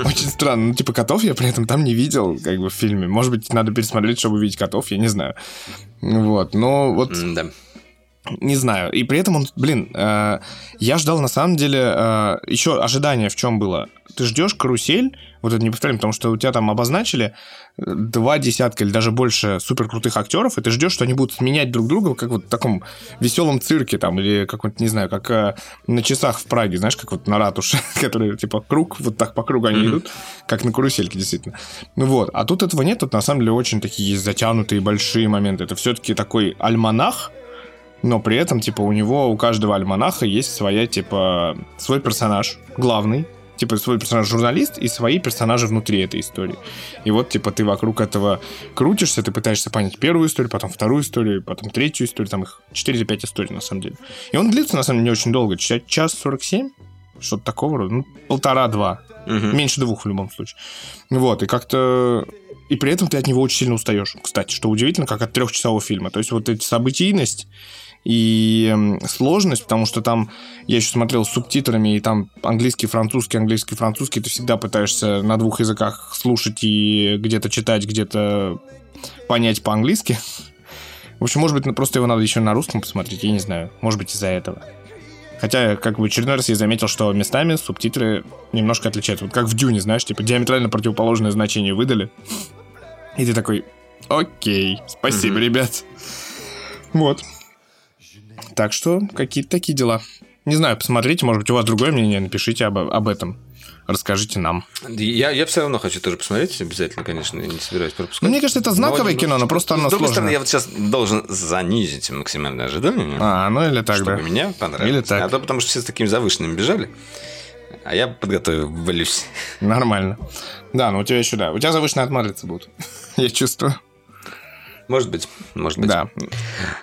[SPEAKER 2] Очень странно. Ну, типа, котов я при этом там не видел, как бы, в фильме. Может быть, надо пересмотреть, чтобы увидеть котов, я не знаю. Вот, но вот... Да. Не знаю. И при этом он, блин, э, я ждал на самом деле э, еще ожидание в чем было. Ты ждешь карусель, вот это не повторим, потому что у тебя там обозначили два десятка или даже больше супер крутых актеров, и ты ждешь, что они будут менять друг друга, как вот в таком веселом цирке там, или как вот, не знаю, как э, на часах в Праге, знаешь, как вот на ратуше, (laughs) которые типа круг, вот так по кругу они mm-hmm. идут, как на карусельке, действительно. Ну вот, а тут этого нет, тут на самом деле очень такие затянутые большие моменты. Это все-таки такой альманах, но при этом, типа, у него, у каждого альманаха есть своя, типа, свой персонаж главный, типа, свой персонаж-журналист и свои персонажи внутри этой истории. И вот, типа, ты вокруг этого крутишься, ты пытаешься понять первую историю, потом вторую историю, потом третью историю, там их 4 или 5 историй, на самом деле. И он длится, на самом деле, не очень долго, час 47, что-то такого рода, ну, полтора-два, угу. меньше двух в любом случае. Вот, и как-то и при этом ты от него очень сильно устаешь. Кстати, что удивительно, как от трехчасового фильма. То есть вот эти событийность и сложность, потому что там я еще смотрел с субтитрами, и там английский, французский, английский, французский, ты всегда пытаешься на двух языках слушать и где-то читать, где-то понять по-английски. В общем, может быть, просто его надо еще на русском посмотреть, я не знаю. Может быть, из-за этого. Хотя, как бы, очередной раз я заметил, что местами субтитры немножко отличаются. Вот как в Дюне, знаешь, типа диаметрально противоположное значение выдали. И ты такой, окей, спасибо, mm-hmm. ребят. Вот. Так что какие-то такие дела. Не знаю, посмотрите, может быть, у вас другое мнение, напишите об, об этом. Расскажите нам.
[SPEAKER 1] Я, я все равно хочу тоже посмотреть, обязательно, конечно, не собираюсь пропускать.
[SPEAKER 2] Ну, мне кажется, это знаковое но, кино, но просто оно С другой
[SPEAKER 1] стороны, я вот сейчас должен занизить максимальное ожидание.
[SPEAKER 2] А, ну или так,
[SPEAKER 1] чтобы да. меня понравилось. Или так. А то потому что все с такими завышенными бежали. А я подготовлюсь.
[SPEAKER 2] Нормально. Да, но у тебя еще, да. У тебя завышенные от матрицы будут. (laughs) я чувствую.
[SPEAKER 1] Может быть, может быть.
[SPEAKER 2] Да.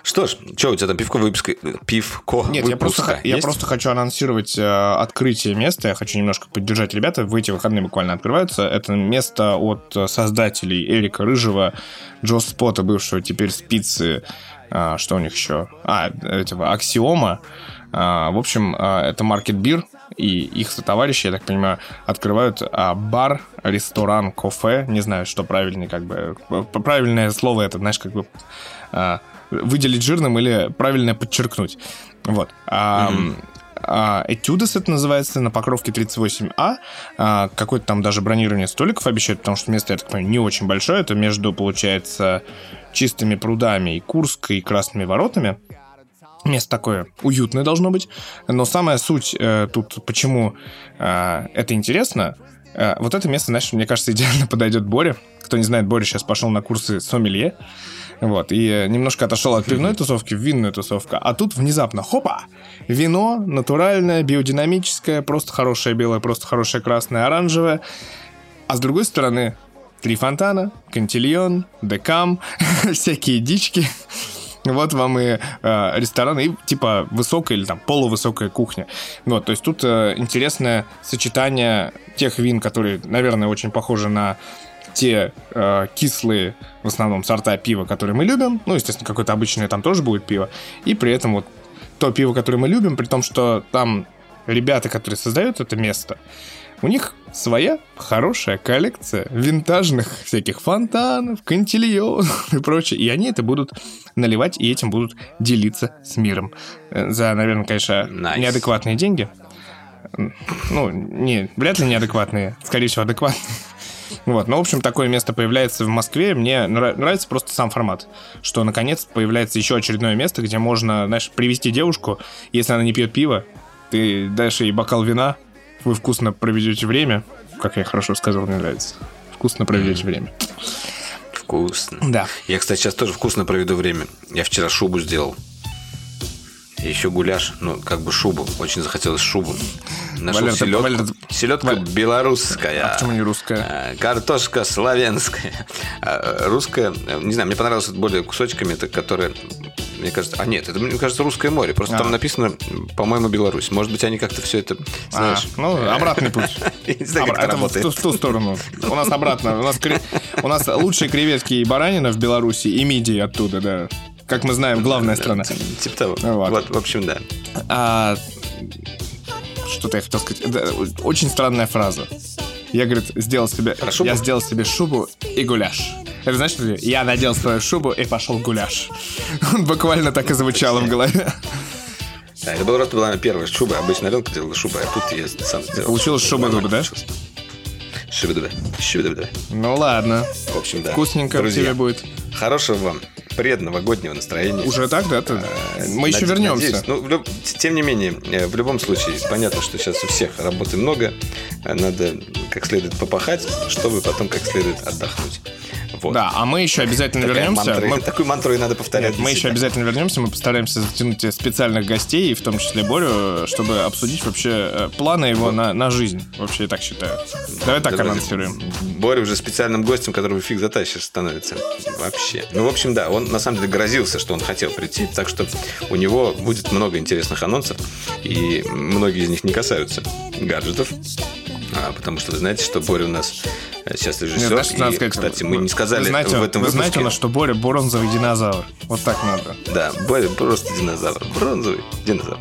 [SPEAKER 1] Что ж, что у тебя там пивко выпуска? Пивко
[SPEAKER 2] Нет, я просто, я просто хочу анонсировать э, открытие места. Я хочу немножко поддержать ребята. В эти выходные буквально открываются. Это место от создателей Эрика Рыжего, Джо Спота, бывшего теперь спицы. А, что у них еще? А, этого Аксиома. А, в общем, а, это Market Beer и их товарищи, я так понимаю, открывают а, бар, ресторан, кафе, не знаю, что правильнее, как бы, правильное слово это, знаешь, как бы выделить жирным или правильно подчеркнуть. Вот. Mm-hmm. Этюдес это называется, на Покровке 38А. А, какое-то там даже бронирование столиков обещают, потому что место, я так понимаю, не очень большое. Это между, получается, чистыми прудами и Курской и Красными воротами. Место такое уютное должно быть. Но самая суть э, тут, почему э, это интересно, э, вот это место, знаешь, мне кажется, (laughs) идеально подойдет Боре. Кто не знает, Боря сейчас пошел на курсы сомелье. Вот, и немножко отошел от пивной тусовки в винную тусовку. А тут внезапно, хопа, вино натуральное, биодинамическое, просто хорошее белое, просто хорошее красное, оранжевое. А с другой стороны, три фонтана, кантильон, декам, (laughs) всякие дички. Вот вам и э, ресторан, и типа высокая или там полувысокая кухня. Вот, то есть тут э, интересное сочетание тех вин, которые, наверное, очень похожи на те э, кислые, в основном, сорта пива, которые мы любим. Ну, естественно, какое-то обычное там тоже будет пиво. И при этом вот то пиво, которое мы любим, при том, что там ребята, которые создают это место, у них своя хорошая коллекция винтажных всяких фонтанов, кантильонов и прочее. И они это будут наливать и этим будут делиться с миром. Э, за, наверное, конечно, nice. неадекватные деньги. Ну, не, вряд ли неадекватные, скорее всего, адекватные. Вот, ну, в общем, такое место появляется в Москве. Мне нравится просто сам формат, что, наконец, появляется еще очередное место, где можно, знаешь, привести девушку, если она не пьет пиво, ты дашь ей бокал вина, вы вкусно проведете время. Как я хорошо сказал, мне нравится. Вкусно проведете mm. время.
[SPEAKER 1] Вкусно.
[SPEAKER 2] Да.
[SPEAKER 1] Я, кстати, сейчас тоже вкусно проведу время. Я вчера шубу сделал. Еще гуляш, ну, как бы шубу. Очень захотелось шубу. Нашел
[SPEAKER 2] Валер,
[SPEAKER 1] селедку.
[SPEAKER 2] Валер,
[SPEAKER 1] Селедка
[SPEAKER 2] Валер,
[SPEAKER 1] белорусская.
[SPEAKER 2] а почему не русская?
[SPEAKER 1] Э, Картошка славянская. А, Русская, э, не знаю, мне понравилось более кусочками, которые, мне кажется, а нет, это, мне кажется, русское море. Просто
[SPEAKER 2] А.
[SPEAKER 1] там написано, по-моему, Беларусь. Может быть, они как-то все это,
[SPEAKER 2] А,
[SPEAKER 1] знаешь...
[SPEAKER 2] ну, обратный путь. (laughs)
[SPEAKER 1] Это
[SPEAKER 2] в ту, сторону. У нас обратно. У нас, у нас лучшие креветки и баранина в Беларуси, и мидии оттуда, да. Как мы знаем, главная страна.
[SPEAKER 1] Типа того.
[SPEAKER 2] Вот.
[SPEAKER 1] Вот, в общем, да.
[SPEAKER 2] А, что-то я хотел сказать. Да, очень странная фраза. Я, говорит, сделал себе...
[SPEAKER 1] Про шубу?
[SPEAKER 2] Я сделал себе шубу и гуляш. Это значит, что я надел свою шубу и пошел гуляш. (laughs) Буквально так и звучало в голове.
[SPEAKER 1] Да, это была просто была первая шуба. Обычно Аленка делала шубу, а тут я сам сделал.
[SPEAKER 2] Получилось шуба-дуба, да?
[SPEAKER 1] Шуба-дуба. Шуба-дуба.
[SPEAKER 2] Ну ладно.
[SPEAKER 1] В общем, да.
[SPEAKER 2] Вкусненько
[SPEAKER 1] Друзья,
[SPEAKER 2] тебе будет.
[SPEAKER 1] Хорошего вам предновогоднего настроения.
[SPEAKER 2] Уже так, да? Ты- Мы еще
[SPEAKER 1] Наде-
[SPEAKER 2] вернемся.
[SPEAKER 1] надеюсь. Ну, люб- тем не менее, э, в любом случае, понятно, что сейчас у всех работы много. э, Надо как следует попахать, чтобы потом как следует отдохнуть. Вот.
[SPEAKER 2] Да, а мы еще обязательно вернемся.
[SPEAKER 1] мантра-
[SPEAKER 2] Мы-
[SPEAKER 1] Такую мантру и надо повторять.
[SPEAKER 2] Нет, мы еще обязательно вернемся, мы постараемся затянуть специальных гостей, в том числе Борю, чтобы обсудить вообще э, планы его на, на жизнь. Вообще, я так считаю. Давай так
[SPEAKER 1] Давай.
[SPEAKER 2] анонсируем.
[SPEAKER 1] Боря уже специальным гостем, которого фиг затащишь, становится. Вообще. Ну, в общем, да, он на самом деле грозился, что он хотел прийти, так что у него будет много интересных анонсов, и многие из них не касаются гаджетов. А, потому что вы знаете, что Боря у нас э, сейчас
[SPEAKER 2] Нет,
[SPEAKER 1] режиссер.
[SPEAKER 2] надо
[SPEAKER 1] и,
[SPEAKER 2] сказать,
[SPEAKER 1] кстати, мы
[SPEAKER 2] вы-
[SPEAKER 1] не сказали
[SPEAKER 2] вы знаете,
[SPEAKER 1] в этом
[SPEAKER 2] вы
[SPEAKER 1] выпуске.
[SPEAKER 2] знаете у нас, что Боря бронзовый динозавр. Вот так надо.
[SPEAKER 1] Да, Боря просто динозавр. Бронзовый динозавр.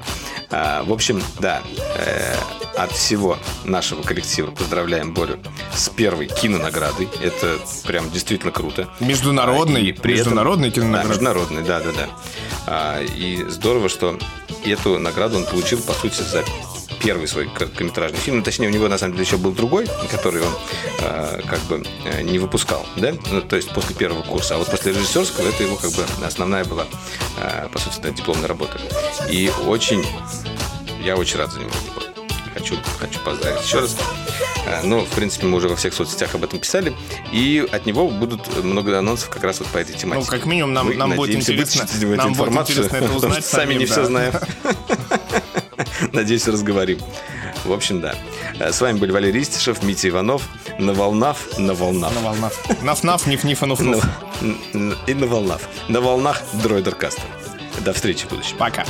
[SPEAKER 1] А, в общем, да, э, от всего нашего коллектива поздравляем Борю с первой кинонаградой. Это прям действительно круто.
[SPEAKER 2] Международный,
[SPEAKER 1] и при этом-
[SPEAKER 2] международный
[SPEAKER 1] Да,
[SPEAKER 2] кинонаград.
[SPEAKER 1] международный, да, да, да. А, и здорово, что эту награду он получил, по сути, за первый свой короткометражный фильм. Ну, точнее, у него, на самом деле, еще был другой, который он а, как бы э, не выпускал, да? Ну, то есть после первого курса. А вот после режиссерского это его как бы основная была, а, по сути, дипломная работа. И очень... Я очень рад за него. Хочу, хочу поздравить еще раз. А, Ну, в принципе, мы уже во всех соцсетях об этом писали. И от него будут много анонсов как раз вот по этой
[SPEAKER 2] Ну,
[SPEAKER 1] тематике.
[SPEAKER 2] как минимум, нам,
[SPEAKER 1] Мы
[SPEAKER 2] нам будет интересно, (laughs) нам будет интересно это узнать. (laughs)
[SPEAKER 1] сами не все знаем. (laughs) (laughs) Надеюсь, разговорим. В общем, да. Э, С вами были Валерий Истишев, Митя Иванов. На волнах, на волнах.
[SPEAKER 2] На волнах. Наф-наф, ниф-ниф,
[SPEAKER 1] На-
[SPEAKER 2] нуф-нуф.
[SPEAKER 1] н- н- И на волнах. На волнах Дроидеркаста. До встречи в будущем.
[SPEAKER 2] Пока.